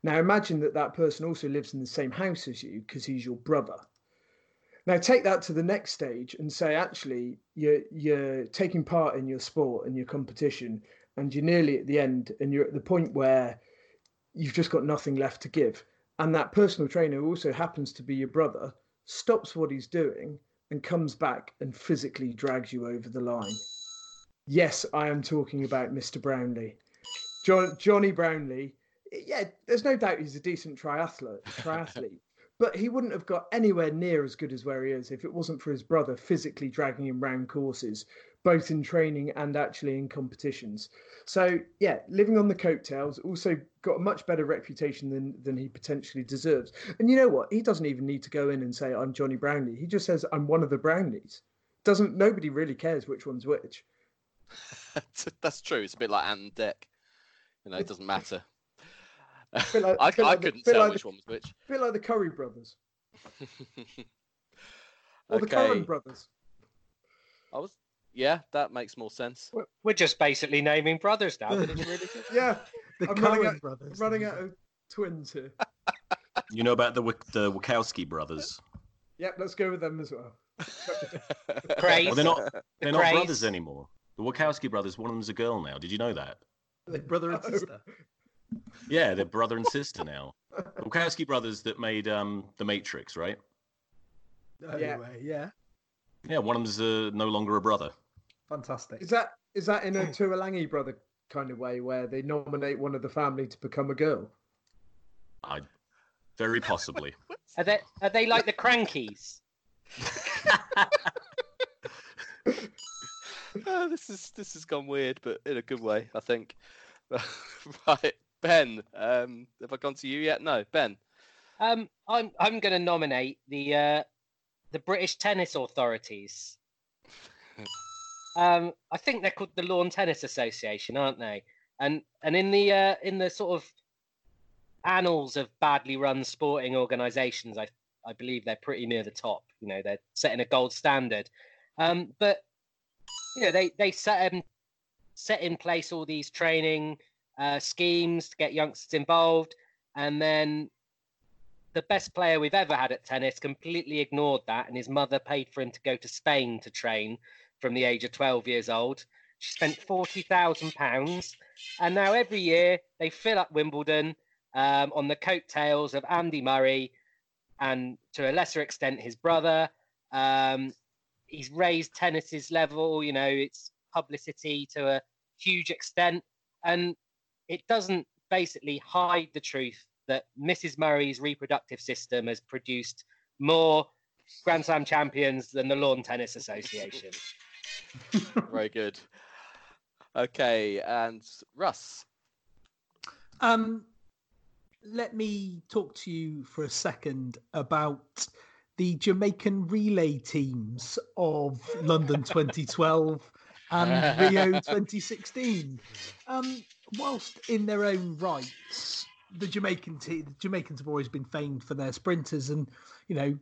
Now imagine that that person also lives in the same house as you because he's your brother. Now take that to the next stage and say actually you're you're taking part in your sport and your competition and you're nearly at the end and you're at the point where you've just got nothing left to give and that personal trainer who also happens to be your brother stops what he's doing and comes back and physically drags you over the line. Yes, I am talking about Mr. Brownlee. John, Jonny Brownlee, yeah, there's no doubt he's a decent triathlete, triathlete, [LAUGHS] but he wouldn't have got anywhere near as good as where he is if it wasn't for his brother physically dragging him round courses, both in training and actually in competitions. So yeah, living on the coattails, also got a much better reputation than than he potentially deserves. And you know what? He doesn't even need to go in and say I'm Jonny Brownlee. He just says I'm one of the Brownies. Doesn't nobody really cares which one's which? [LAUGHS] That's true. It's a bit like Ant and Dec. You know, it doesn't matter. [LAUGHS] Like- [LAUGHS] I, I like couldn't bit tell like which the- one was which. A bit like the Curry brothers or the okay. Curran brothers. I was. Yeah, that makes more sense. We're- We're just basically naming brothers now. [LAUGHS] really. Yeah, [LAUGHS] The I'm running Coen out- brothers. running out of twins here. [LAUGHS] You know about the the Wachowski brothers? Yep, let's go with them as well. Krays. Well, they're not they're not Krays. brothers anymore. The Wachowski brothers, one of them's a girl now. Did you know that? They're brother and sister. Yeah, they're brother and sister now. The Wachowski brothers that made um the Matrix, right? Anyway, yeah. Yeah, one of them's uh, no longer a brother. Fantastic. Is that is that in a [CLEARS THROAT] Tuilagi brother kind of way where they nominate one of the family to become a girl? I very possibly. [LAUGHS] Are they are they like the Krankies? Oh, [LAUGHS] this is this has gone weird, but in a good way, I think. [LAUGHS] right, Ben. Um, have I gone to you yet? No, Ben. Um, I'm I'm going to nominate the uh, the British tennis authorities. Um, I think they're called the Lawn Tennis Association, aren't they? And and in the uh, in the sort of annals of badly run sporting organisations, I I believe they're pretty near the top. You know, they're setting a gold standard. Um, but you know, they they set um, set in place all these training uh, schemes to get youngsters involved, and then the best player we've ever had at tennis completely ignored that, and his mother paid for him to go to Spain to train from the age of 12 years old. She spent [LAUGHS] forty thousand pounds, and now every year they fill up Wimbledon um, on the coattails of Andy Murray, and to a lesser extent his brother. Um, he's raised tennis's level. You know, it's publicity to a huge extent, and it doesn't basically hide the truth that Mrs. Murray's reproductive system has produced more Grand Slam champions than the Lawn Tennis Association. [LAUGHS] Very good. Okay, and Russ. Um, let me talk to you for a second about the Jamaican relay teams of London [LAUGHS] 2012 and Rio 2016. Um, whilst in their own rights, the Jamaican team, the Jamaicans have always been famed for their sprinters, and you know,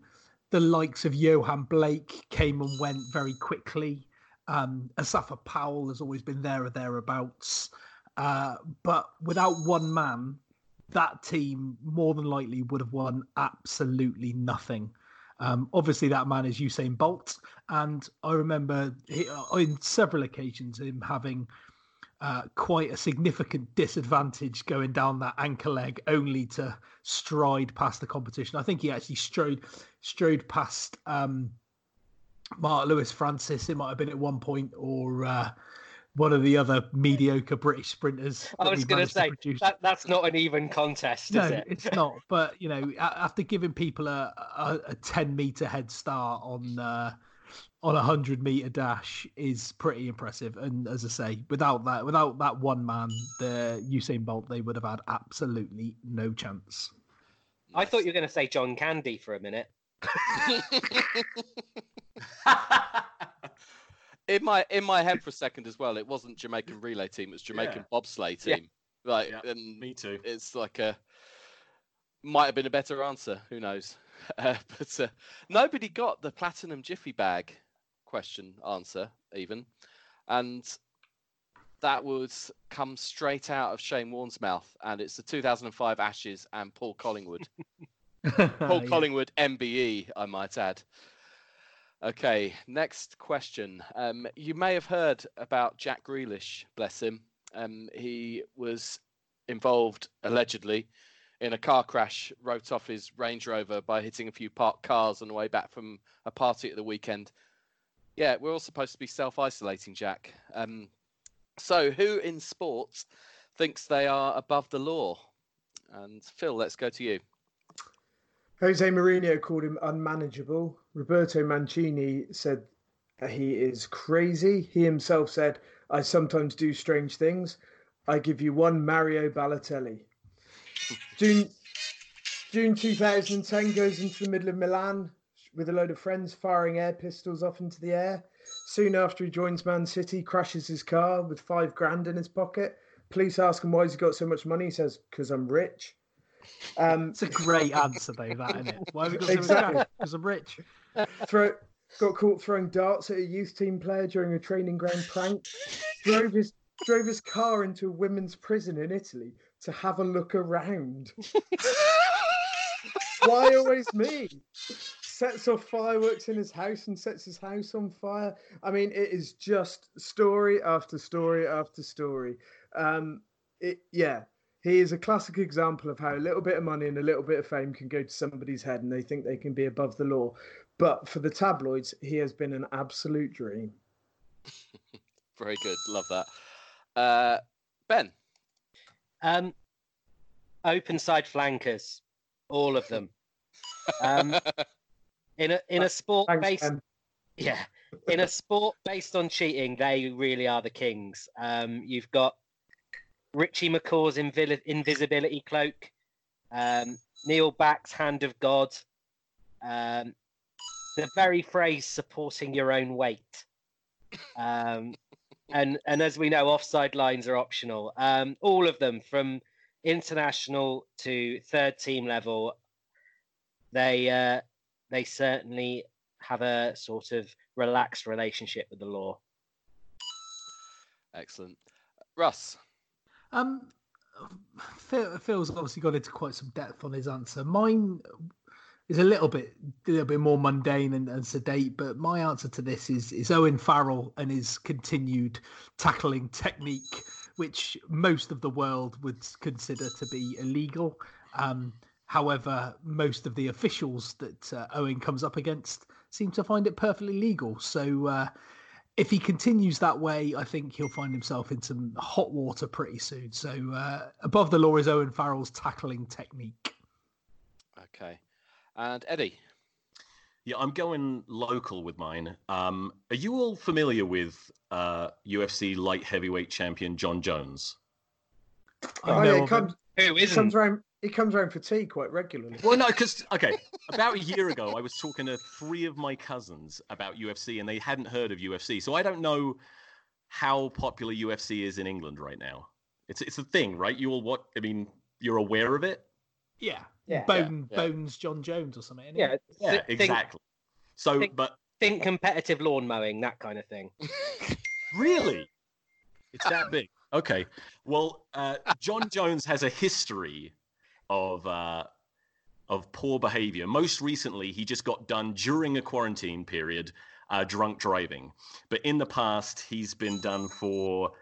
the likes of Yohan Blake came and went very quickly. Um, Asafa Powell has always been there or thereabouts. Uh, but without one man, that team more than likely would have won absolutely nothing. Um, obviously, that man is Usain Bolt, and I remember he, uh, on several occasions him having uh, quite a significant disadvantage going down that anchor leg, only to stride past the competition. I think he actually strode strode past um, Mark Lewis Francis. It might have been at one point, or uh, one of the other mediocre British sprinters. I was going to say that, that's not an even contest, no, it? it's not. But you know, after giving people a, a, a ten meter head start on uh, on a hundred meter dash is pretty impressive. And as I say, without that, without that one man, the Usain Bolt, they would have had absolutely no chance. I thought you were going to say John Candy for a minute. [LAUGHS] [LAUGHS] in my in my head for a second as well, it wasn't Jamaican relay team; it was Jamaican yeah. bobsleigh team. Yeah. Like, yeah, and me too. It's like a might have been a better answer. Who knows? [LAUGHS] Uh, but uh, nobody got the platinum jiffy bag question answer even, and that would come straight out of Shane Warne's mouth, and it's the 2005 Ashes and Paul Collingwood. [LAUGHS] Paul Collingwood MBE, I might add. Okay, next question. Um, you may have heard about Jack Grealish, bless him. Um, he was involved, allegedly, in a car crash, wrote off his Range Rover by hitting a few parked cars on the way back from a party at the weekend. Yeah, we're all supposed to be self isolating, Jack. Um, so, who in sports thinks they are above the law? And Phil, let's go to you. Jose Mourinho called him unmanageable. Roberto Mancini said he is crazy. He himself said, I sometimes do strange things. I give you one Mario Balotelli. June, June 2010 goes into the middle of Milan with a load of friends firing air pistols off into the air. Soon after he joins Man City, crashes his car with five grand in his pocket. Police ask him why he's got so much money. He says, Because I'm rich. Um, it's a great answer, though, that isn't it? Why have we got so exactly [LAUGHS] because I'm rich? Throw, got caught throwing darts at a youth team player during a training ground prank. drove his drove his car into a women's prison in Italy to have a look around. Why always me? Sets off fireworks in his house and sets his house on fire. I mean, it is just story after story after story. Um, it, yeah, he is a classic example of how a little bit of money and a little bit of fame can go to somebody's head and they think they can be above the law. But for the tabloids, he has been an absolute dream. [LAUGHS] Very good. Love that. Uh, ben. Um, open side flankers, all of them. Um, in a in a [LAUGHS] sport Thanks, based, ben. yeah, in a sport based on cheating, they really are the kings. Um, you've got Richie McCaw's Invil- invisibility cloak, um, Neil Back's hand of God, um, the very phrase supporting your own weight. Um, [LAUGHS] and and as we know, offside lines are optional. Um, all of them, from international to third team level, they uh, they certainly have a sort of relaxed relationship with the law. Excellent, Russ. Um, Phil, Phil's obviously got into quite some depth on his answer. Mine is a little bit, a little bit more mundane and, and sedate, but my answer to this is is Owen Farrell and his continued tackling technique, which most of the world would consider to be illegal. Um, however, most of the officials that uh, Owen comes up against seem to find it perfectly legal. So. Uh, if he continues that way, I think he'll find himself in some hot water pretty soon. So uh, above the law is Owen Farrell's tackling technique. Okay, and Eddie. Yeah, I'm going local with mine. Um, are you all familiar with uh, UFC light heavyweight champion Jon Jones? Oh, yeah, he comes, Who isn't? He comes around, he comes around for tea quite regularly. Well, no, because okay, about a year ago, I was talking to three of my cousins about UFC, and they hadn't heard of UFC, so I don't know how popular UFC is in England right now. It's it's a thing, right? You all what? I mean, you're aware of it? Yeah, yeah, Bone yeah. Bones Jon Jones or something. Yeah, yeah, think, exactly. So, think, but think competitive lawn mowing, that kind of thing. [LAUGHS] really? It's that big. Okay. Well, uh, Jon Jones has a history of uh, of poor behavior. Most recently, he just got done during a quarantine period, uh, drunk driving. But in the past, he's been done for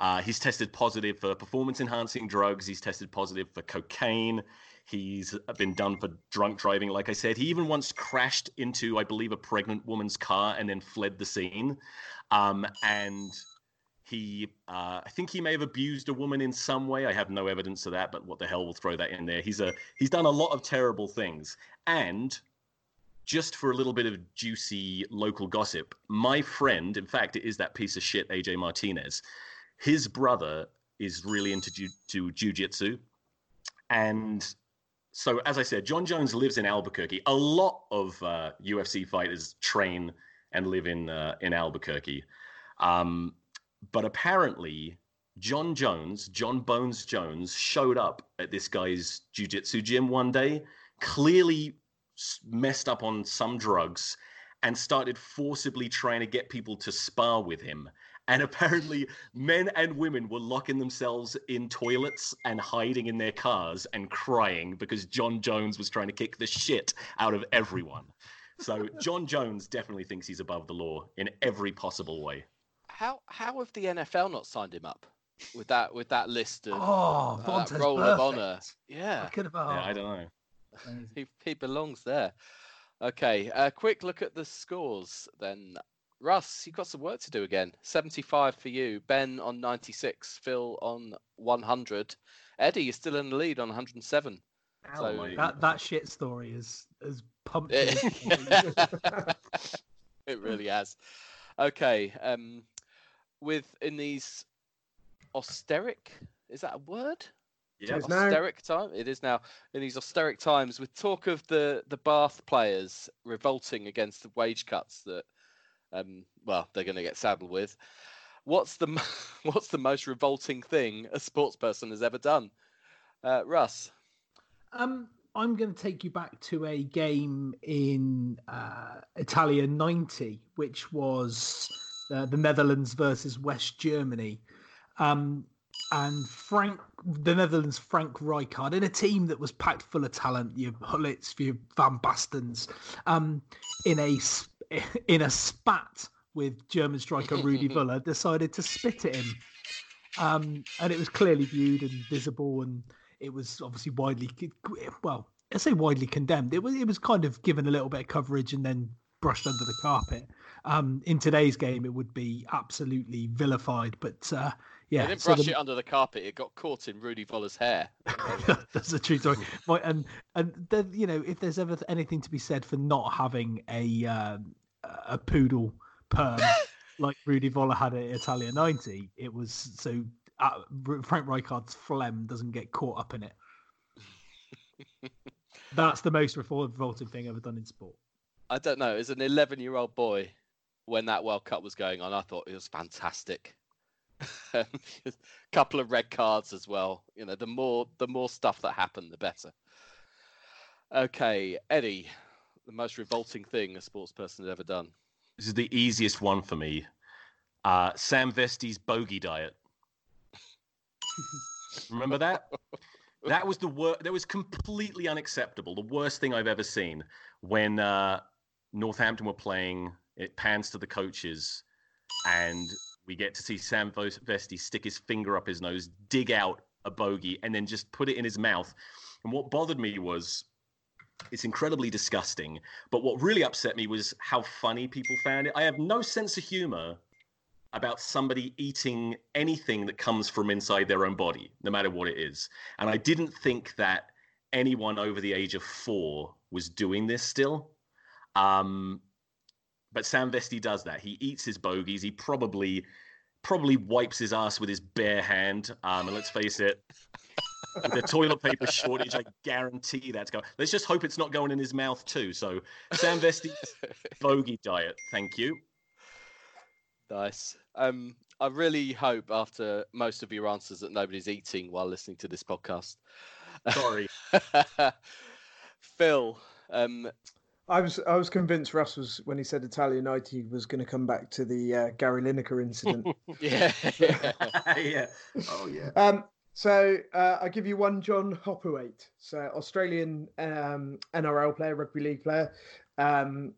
Uh, he's tested positive for performance enhancing drugs. He's tested positive for cocaine. He's been done for drunk driving, like I said. He even once crashed into, I believe, a pregnant woman's car and then fled the scene. Um, and he, uh, I think he may have abused a woman in some way. I have no evidence of that, but what the hell, we'll throw that in there. He's a he's done a lot of terrible things. And just for a little bit of juicy local gossip, my friend, in fact, it is that piece of shit AJ Martinez. His brother is really into ju- to jujitsu, and so as I said, Jon Jones lives in Albuquerque. A lot of uh, UFC fighters train and live in uh, in Albuquerque. Um, but apparently, Jon Jones, Jon Bones Jones, showed up at this guy's jujitsu gym one day, clearly messed up on some drugs, and started forcibly trying to get people to spar with him. And apparently, men and women were locking themselves in toilets and hiding in their cars and crying because Jon Jones was trying to kick the shit out of everyone. So, [LAUGHS] Jon Jones definitely thinks he's above the law in every possible way how how have the NFL not signed him up with that with that list of oh, uh, that roll perfect. of honor? Yeah, I could have. Oh. Yeah, I don't know. [LAUGHS] he he belongs there. Okay, a quick look at the scores then. Russ, you've got some work to do again. 75 for you. Ben on 96. Phil on 100. Eddie, you're still in the lead on 107. so that that shit story is is pumped. [LAUGHS] it really has. Okay, um, with in these austeric is that a word? Yeah, austeric time. It is now in these austeric times with talk of the the Bath players revolting against the wage cuts that um well they're going to get saddled with. What's the [LAUGHS] what's the most revolting thing a sports person has ever done? Uh, Russ. Um, I'm going to take you back to a game in uh, Italia '90, which was uh, the Netherlands versus West Germany. Um, and Frank, the Netherlands, Frank Rijkaard, in a team that was packed full of talent, your Gullits, your Van Bastens, um, in a [LAUGHS] in a spat with German striker Rudi [LAUGHS] Völler, decided to spit at him, um, and it was clearly viewed and visible, and it was obviously widely well, I say widely condemned. It was it was kind of given a little bit of coverage and then brushed under the carpet. Um, in today's game, it would be absolutely vilified. But uh, yeah, they didn't brush the... it under the carpet. It got caught in Rudi Völler's hair. [LAUGHS] That's a true story. and and then, you know, if there's ever anything to be said for not having a um, a poodle perm [LAUGHS] like Rudi Völler had at Italia '90, it was so uh, Frank Rijkaard's phlegm doesn't get caught up in it. [LAUGHS] That's the most revolting thing ever done in sport. I don't know. As an 11 year old boy, when that World Cup was going on, I thought it was fantastic. a [LAUGHS] couple of red cards as well. You know, the more the more stuff that happened, the better. Okay, Eddie, the most revolting thing a sports person has ever done. This is the easiest one for me. Uh, Sam Vesty's bogey diet. [LAUGHS] Remember that? that was the worst. That was completely unacceptable. The worst thing I've ever seen when uh, Northampton were playing. It pans to the coaches, and we get to see Sam Vesty stick his finger up his nose, dig out a bogey, and then just put it in his mouth. And what bothered me was it's incredibly disgusting. But what really upset me was how funny people found it. I have no sense of humor about somebody eating anything that comes from inside their own body, no matter what it is. And I didn't think that anyone over the age of four was doing this still. Um, but Sam Vesty does that. He eats his bogeys. He probably probably wipes his ass with his bare hand. Um, and let's face it, the toilet paper shortage, I guarantee that's going. Let's just hope it's not going in his mouth too. So Sam Vesty's [LAUGHS] bogey diet. Thank you. Nice. Um, I really hope after most of your answers that nobody's eating while listening to this podcast. Sorry. [LAUGHS] Phil, um, I was I was convinced Russ was when he said Italia United was going to come back to the uh, Gary Lineker incident. [LAUGHS] yeah, yeah, oh yeah. Um, so uh, I give you one John Hopoate, so Australian um, NRL player, rugby league player. Um,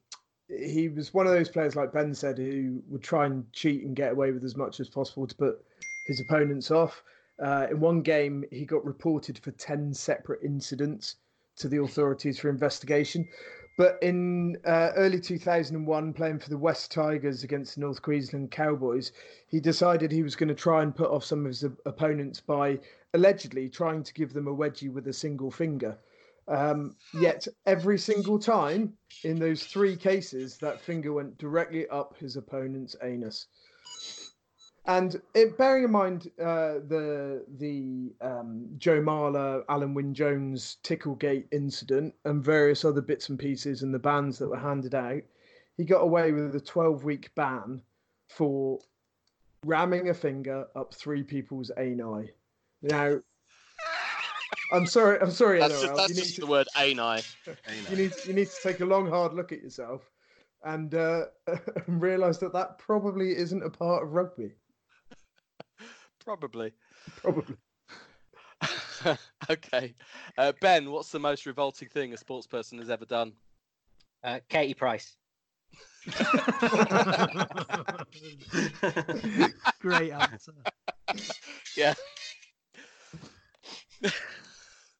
he was one of those players, like Ben said, who would try and cheat and get away with as much as possible to put his opponents off. Uh, in one game, he got reported for 10 separate incidents to the authorities for investigation. But in uh, early 2001, playing for the West Tigers against the North Queensland Cowboys, he decided he was going to try and put off some of his opponents by allegedly trying to give them a wedgie with a single finger. Um, yet every single time in those three cases, that finger went directly up his opponent's anus. And it, bearing in mind uh, the the um, Joe Marler, Alun Wyn Jones Ticklegate incident and various other bits and pieces and the bans that were handed out, he got away with a 12 week ban for ramming a finger up three people's ani. Now, I'm sorry. I'm sorry. That's just, that's just to, the word ani. you need you need to take a long, hard look at yourself and uh, [LAUGHS] and realise that that probably isn't a part of rugby. Probably. Probably. [LAUGHS] okay. Uh, ben, what's the most revolting thing a sports person has ever done? Uh, Katie Price. [LAUGHS] Great answer. Yeah. [LAUGHS]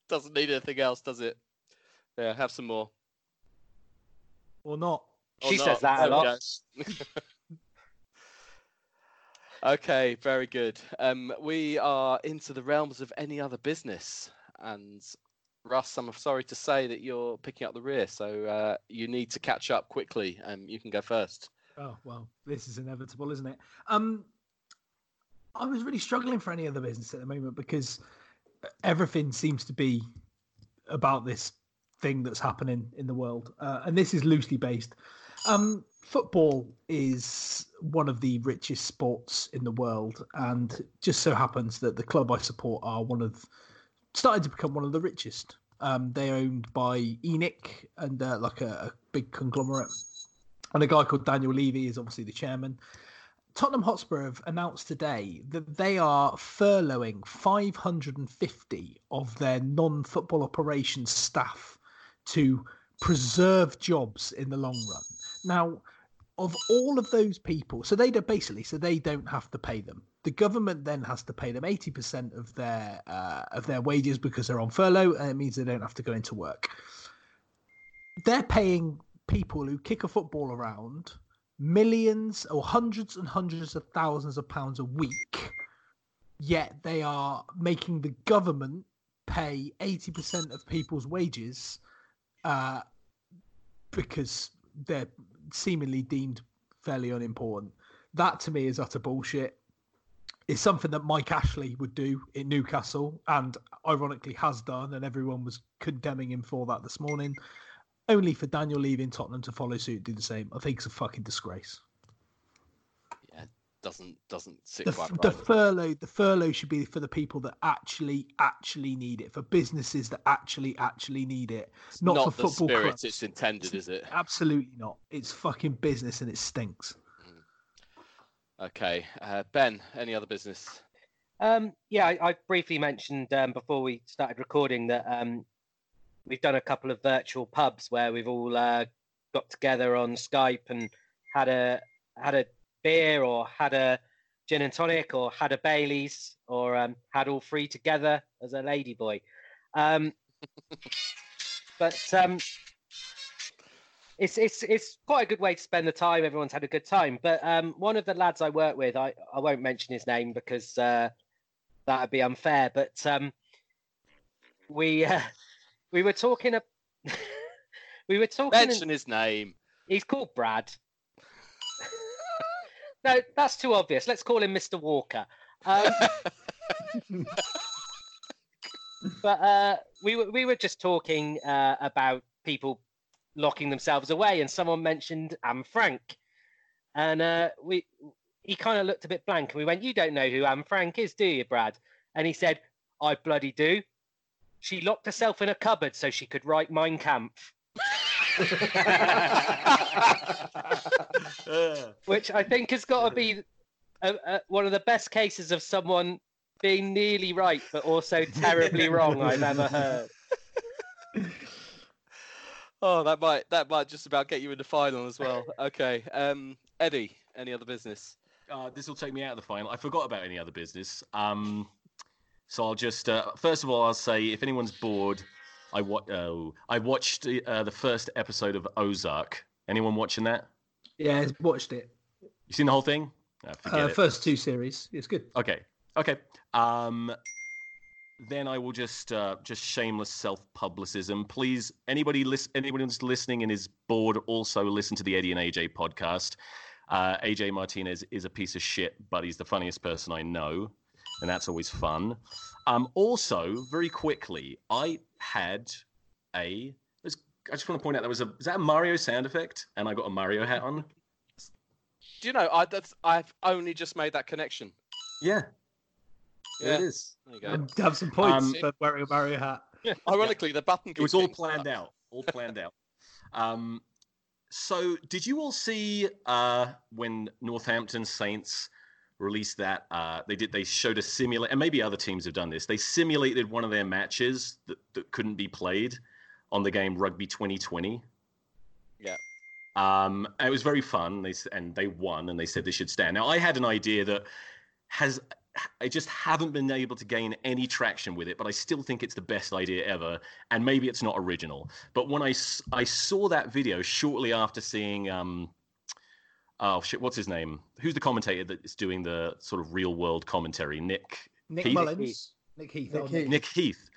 Doesn't need anything else, does it? Yeah, have some more. Or not. Or She not. says that a There we lot. Okay, very good. Um, we are into the realms of any other business, and Russ, I'm sorry to say that you're picking up the rear, so uh, you need to catch up quickly. Um, you can go first. Oh well, this is inevitable, isn't it? Um, I was really struggling for any other business at the moment because everything seems to be about this thing that's happening in the world, uh, and this is loosely based. Um, football is one of the richest sports in the world, and just so happens that the club I support are one of starting to become one of the richest. Um, they're owned by ENIC and uh, like a, a big conglomerate and a guy called Daniel Levy is obviously the chairman. Tottenham Hotspur have announced today that they are furloughing 550 of their non football operations staff to preserve jobs in the long run. Now, of all of those people, so they do basically, so they don't have to pay them. The government then has to pay them 80% of their uh, of their wages because they're on furlough, and it means they don't have to go into work. They're paying people who kick a football around millions or hundreds and hundreds of thousands of pounds a week, yet they are making the government pay 80% of people's wages uh, because they're seemingly deemed fairly unimportant. That to me is utter bullshit. It's something that Mike Ashley would do in Newcastle and ironically has done, and everyone was condemning him for that this morning only for Daniel leaving Tottenham to follow suit, do the same. I think it's a fucking disgrace. Yeah, doesn't doesn't sit The, quite the furlough, the furlough should be for the people that actually, actually need it, for businesses that actually, actually need it, It's not, not for the football spirit clubs. it's intended, is it? Absolutely not. It's fucking business and it stinks. Okay, uh, Ben. Any other business? Um, yeah, I, I briefly mentioned um, before we started recording that um, we've done a couple of virtual pubs where we've all uh, got together on Skype and had a had a beer or had a gin and tonic or had a Bailey's or um, had all three together as a ladyboy. Um, [LAUGHS] but um, it's it's it's quite a good way to spend the time. Everyone's had a good time. But um, one of the lads I work with, I, I won't mention his name because uh, that would be unfair. But um, we uh, we were talking. A, [LAUGHS] we were talking. Mention his name. He's called Brad. No, that's too obvious. Let's call him Mr. Walker. Um, [LAUGHS] but uh, we were we were just talking uh, about people locking themselves away, and someone mentioned Anne Frank, and uh, we he kind of looked a bit blank, and we went, "You don't know who Anne Frank is, do you, Brad?" And he said, "I bloody do. She locked herself in a cupboard so she could write Mein Kampf." [LAUGHS] which I think has got to be a, a, one of the best cases of someone being nearly right but also terribly wrong I've ever heard. [LAUGHS] Oh, that might that might just about get you in the final as well. Okay, um, Eddie. Any other business? uh, this will take me out of the final. I forgot about any other business. Um, so I'll just uh, first of all I'll say if anyone's bored, I wa- oh, I watched uh, the first episode of Ozark. Anyone watching that? Yeah, I watched it. You seen the whole thing? Forget Uh, it. first two series. It's good. Okay. Okay. Um, then I will just uh, just shameless self publicism. Please, anybody listen, anybody who's listening and is bored, also listen to the Eddie and AJ podcast. Uh, AJ Martinez is a piece of shit, but he's the funniest person I know, and that's always fun. Um, also, very quickly, I had a. there's- I just want to point out there was a. Is that a Mario sound effect? And I got a Mario hat on. Do you know? I that's I've only just made that connection. Yeah. There it Yeah. is. There you go. And have some points Um, for wearing a Mario hat. [LAUGHS] Ironically, the button. It was all planned stuck. out. All planned out. Um, so, did you all see uh, when Northampton Saints released that? Uh, they did. They showed a simulate, and maybe other teams have done this. They simulated one of their matches that, that couldn't be played on the game Rugby 2020. Yeah. Um, it was very fun. They and they won, and they said they should stand. Now, I had an idea that has I just haven't been able to gain any traction with it, but I still think it's the best idea ever. And maybe it's not original. But when I I saw that video shortly after seeing, um, oh shit, what's his name? Who's the commentator that's doing the sort of real world commentary? Nick Nick Heath? Mullins. Nick Heath. Nick Heath. Nick Heath.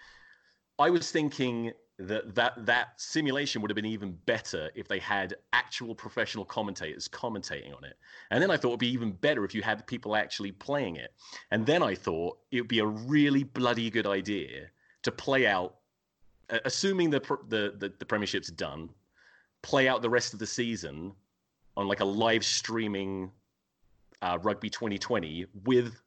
I was thinking that that that simulation would have been even better if they had actual professional commentators commentating on it. And then I thought it'd be even better if you had people actually playing it. And then I thought it would be a really bloody good idea to play out, assuming the the the, the Premiership's done, play out the rest of the season on like a live streaming uh, rugby 2020 with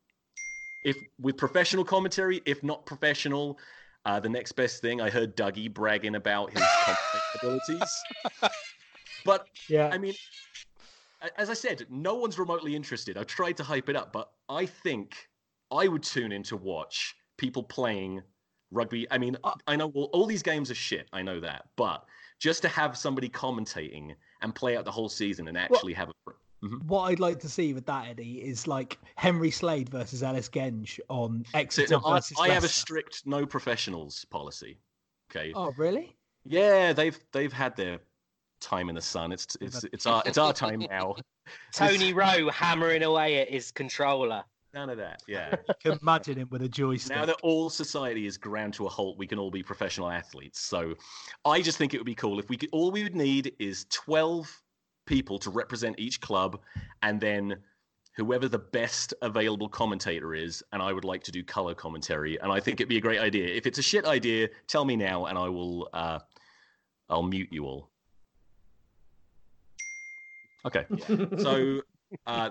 if with professional commentary, if not professional, uh, the next best thing I heard Dougie bragging about his [LAUGHS] commentating abilities. But Yeah. I mean, as I said, no one's remotely interested. I've tried to hype it up, but I think I would tune in to watch people playing rugby. I mean, I know all, all these games are shit. I know that, but just to have somebody commentating and play out the whole season and actually have a mm-hmm. What I'd like to see with that, Eddie, is like Henry Slade versus Ellis Genge on So, no, I, versus I have a strict no professionals policy. Okay. Oh, really? Yeah, they've they've had their time in the sun. It's it's it's our it's our [LAUGHS] time now. Tony Rowe hammering away at his controller. None of that. Yeah. [LAUGHS] Can imagine him with a joystick. now that all society is ground to a halt, we can all be professional athletes. So, I just think it would be cool if we could. All we would need is twelve people to represent each club, and then whoever the best available commentator is, and I would like to do color commentary. And I think it'd be a great idea. If it's a shit idea, tell me now, and I will. Uh, I'll mute you all. Okay. [LAUGHS] So, uh,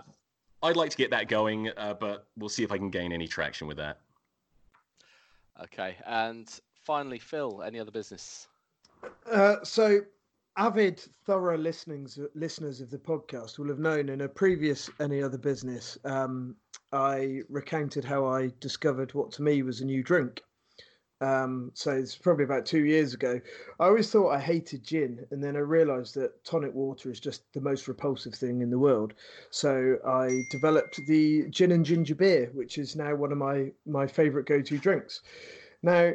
I'd like to get that going, uh, but we'll see if I can gain any traction with that. Okay, and finally, Phil. Any other business? Uh, so, avid, thorough listenings, listeners of the podcast will have known in a previous any other business, um, I recounted how I discovered what to me was a new drink. Um, so it's probably about two years ago. I always thought I hated gin, and then I realised that tonic water is just the most repulsive thing in the world. So I developed the gin and ginger beer, which is now one of my my favourite go-to drinks. Now,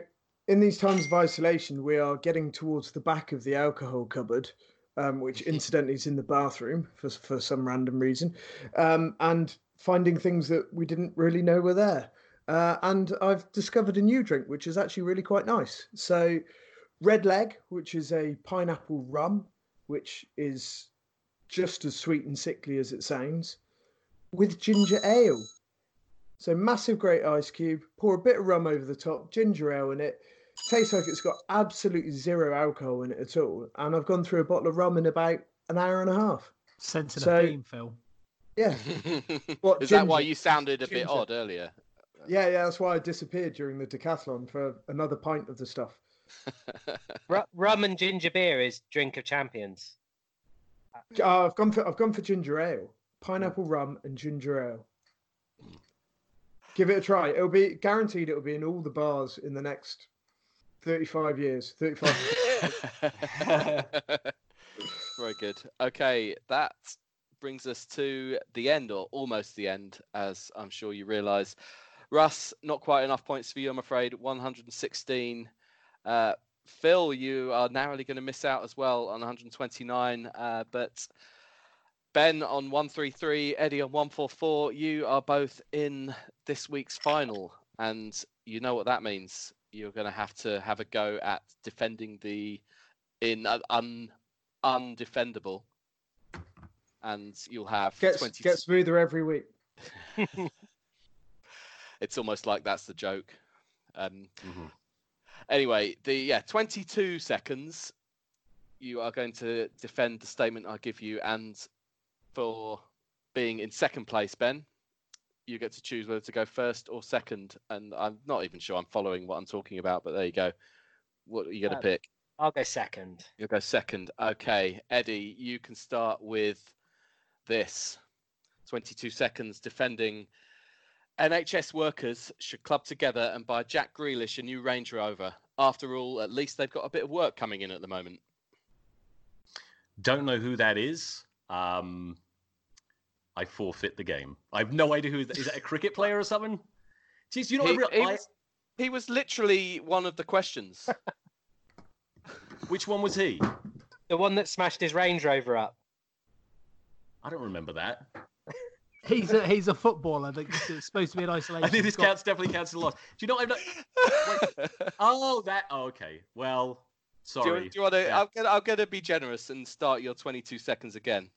in these times of isolation, we are getting towards the back of the alcohol cupboard, um, which [LAUGHS] incidentally is in the bathroom for for some random reason, um, and finding things that we didn't really know were there. Uh, and I've discovered a new drink, which is actually really quite nice. So, Red Leg, which is a pineapple rum, which is just as sweet and sickly as it sounds, with ginger ale. So, massive great ice cube, pour a bit of rum over the top, ginger ale in it. Tastes like it's got absolutely zero alcohol in it at all. And I've gone through a bottle of rum in about an hour and a half. Sensing So- a theme, Phil. Yeah, [LAUGHS] What, Is that why you sounded a bit odd earlier? Yeah, yeah. That's why I disappeared during the decathlon for another pint of the stuff. [LAUGHS] Ru- rum and ginger beer is drink of champions. Uh, I've gone for I've gone for ginger ale, pineapple rum, and ginger ale. Give it a try. It'll be guaranteed. It'll be in all the bars in the next thirty-five years. Thirty-five. [LAUGHS] Very good. Okay, that brings us to the end, or almost the end, as I'm sure you realise. Russ, not quite enough points for you, I'm afraid. 116. Uh, Phil, you are narrowly going to miss out as well on 129. Uh, but Ben on 133, Eddie on 144, you are both in this week's final. And you know what that means. You're going to have to have a go at defending the in uh, un, undefendable. And you'll have Gets 20 gets smoother every week. [LAUGHS] it's almost like that's the joke. Um, Mhm. Anyway, the yeah, 22 seconds. You are going to defend the statement I give you, and for being in second place, Ben, you get to choose whether to go first or second. And I'm not even sure I'm following what I'm talking about, but there you go. What are you going to Uh, pick? I'll go second. You'll go second. Okay, Eddie, you can start with this. 22 seconds defending. NHS workers should club together and buy Jack Grealish a new Range Rover. After all, at least they've got a bit of work coming in at the moment. Don't know who that is. Um, I forfeit the game. I have no idea who is that a cricket player or something? Jeez, you know, he, I real- he I- was, he was literally one of the questions. [LAUGHS] which one was he? The one that smashed his Range Rover up. I don't remember that. He's a he's a footballer that's supposed to be in isolation. I think this got- counts definitely counts as a loss. Do you know? I'm not. [LAUGHS] Oh, that. Oh, okay. Well, do, you, sorry. do you want to? Yeah. I'm gonna, I'm gonna be generous and start your 22 seconds again.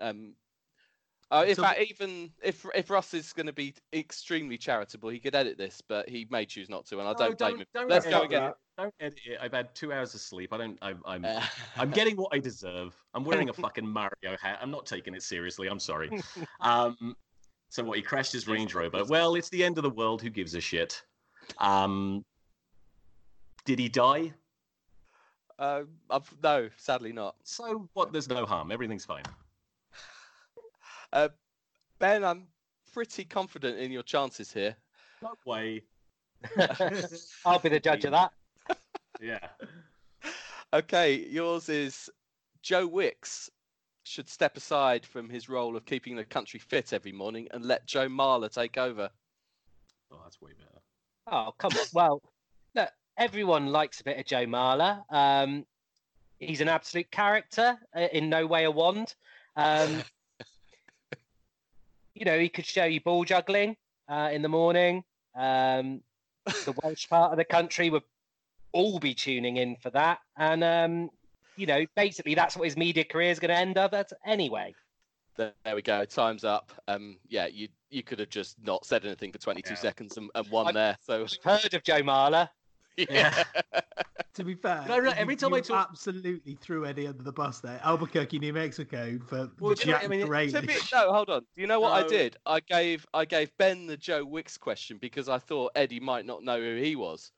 Um, uh, in So- fact, even if if Ross is going to be extremely charitable, he could edit this, but he may choose not to, and I don't blame don't- him. don't Let's go it. again. Don't edit it. I've had two hours of sleep. I don't. I'm. I'm. Uh, I'm getting what I deserve. I'm wearing a [LAUGHS] fucking Mario hat. I'm not taking it seriously. I'm sorry. Um, so what? He crashed his Range Rover. Well, it's the end of the world. Who gives a shit? Um, did he die? uh, I've, no, sadly not. So what? There's no harm. Everything's fine. [SIGHS] Uh, ben, I'm pretty confident in your chances here. No way. [LAUGHS] I'll be the judge of that. Yeah. Okay, yours is Joe Wicks should step aside from his role of keeping the country fit every morning and let Joe Marler take over. Oh, that's way better. Oh, come on. Well, look, everyone likes a bit of Joe Marler. Um, he's an absolute character, uh, in no way a wand. Um, [LAUGHS] you know, he could show you ball juggling uh, in the morning. Um, the Welsh part of the country would all be tuning in for that. And, um, you know, basically that's what his media career is going to end up at anyway. There, there we go. Time's up. Um, yeah, you you could have just not said anything for 22 Yeah. seconds and, and won I- there. So Heard of Joe Marler? yeah. [LAUGHS] To be fair, No, no, you- every time I talk- absolutely threw Eddie under the bus there. Albuquerque, New Mexico for Well, the you know- Jack I mean, it- be, no, hold on. Do you know what I did? I gave I gave Ben the Joe Wicks question because I thought Eddie might not know who he was.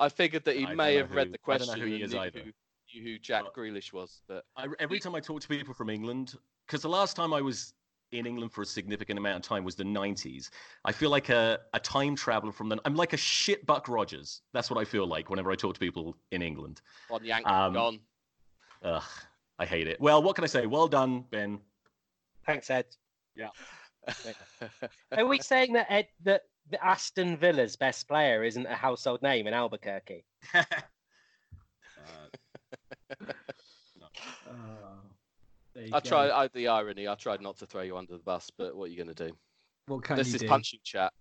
I figured that he I may know have read who- the I don't know question who he is knew either. who, knew who Jack But- Grealish was. But I, every time I talk to people from England, because the last time I was in England for a significant amount of time was the 90s. I feel like a, a time traveler from the. I'm like a shit Buck Rogers. That's what I feel like whenever I talk to people in England. on Yank Um, gone. Ugh, I hate it. Well, what can I say? Well done, Ben. Thanks, Ed. Yeah. Are we saying that Ed, that the Aston Villa's best player isn't a household name in Albuquerque? [LAUGHS] Uh, there you I go. tried I, the irony. I tried not to throw you under the bus, but what are you going to do? What can this you is do? punching chat.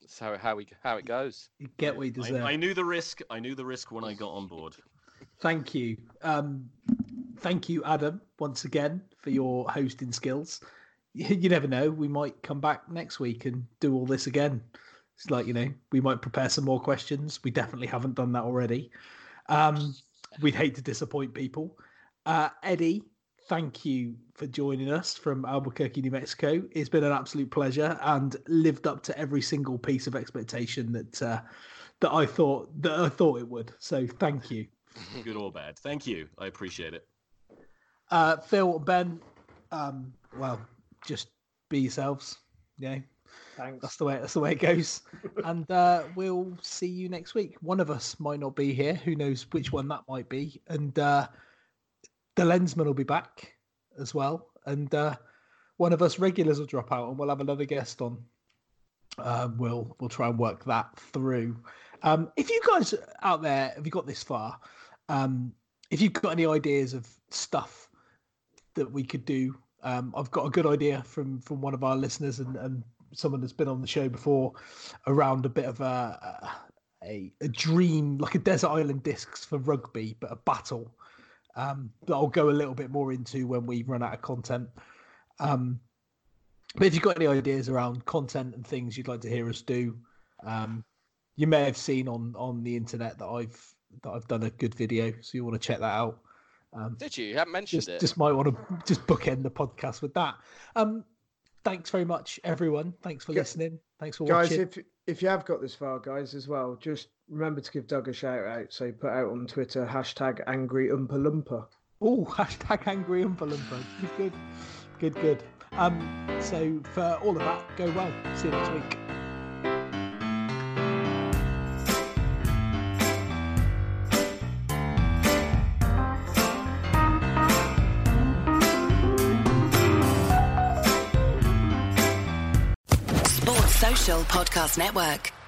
That's how how we how it goes. You get what you deserve. I, I knew the risk. I knew the risk when I got on board. Thank you. Um, thank you, Adam, once again for your hosting skills. [LAUGHS] You, never know. We might come back next week and do all this again. It's like, you know, we might prepare some more questions. We definitely haven't done that already. Um, we'd hate to disappoint people. Uh, Eddie, thank you for joining us from Albuquerque, New Mexico. It's been an absolute pleasure and lived up to every single piece of expectation that uh, that I thought that I thought it would. So thank you. [LAUGHS] Good or bad. Thank you. I appreciate it. Uh, Phil, Ben, um, well, just be yourselves. Yeah, Thanks. that's the way that's the way it goes. [LAUGHS] and uh, we'll see you next week. One of us might not be here. Who knows which one that might be? And uh, the lensman will be back as well. And uh, one of us regulars will drop out, and we'll have another guest on. Um, we'll we'll try and work that through. Um, if you guys out there have you got this far, um, if you've got any ideas of stuff that we could do, um, I've got a good idea from from one of our listeners and, and someone that's been on the show before around a bit of a a, a dream like a desert island discs for rugby, but a battle um, that I'll go a little bit more into when we run out of content. Um, but if you've got any ideas around content and things you'd like to hear us do, um, you may have seen on on the internet that I've that I've done a good video, so you want to check that out. Um, Did you? You haven't mentioned just, it. Just might want to just bookend the podcast with that. Um, thanks very much, everyone. Thanks for listening. Thanks for guys, watching. Guys, if if you have got this far, guys, as well, just remember to give Doug a shout out. So put out on Twitter hashtag angry Oompa Loompa. Oh, [LAUGHS] hashtag angry Oompa Loompa. Good, good, good. Um, so for all of that, go well. See you next week. Podcast Network.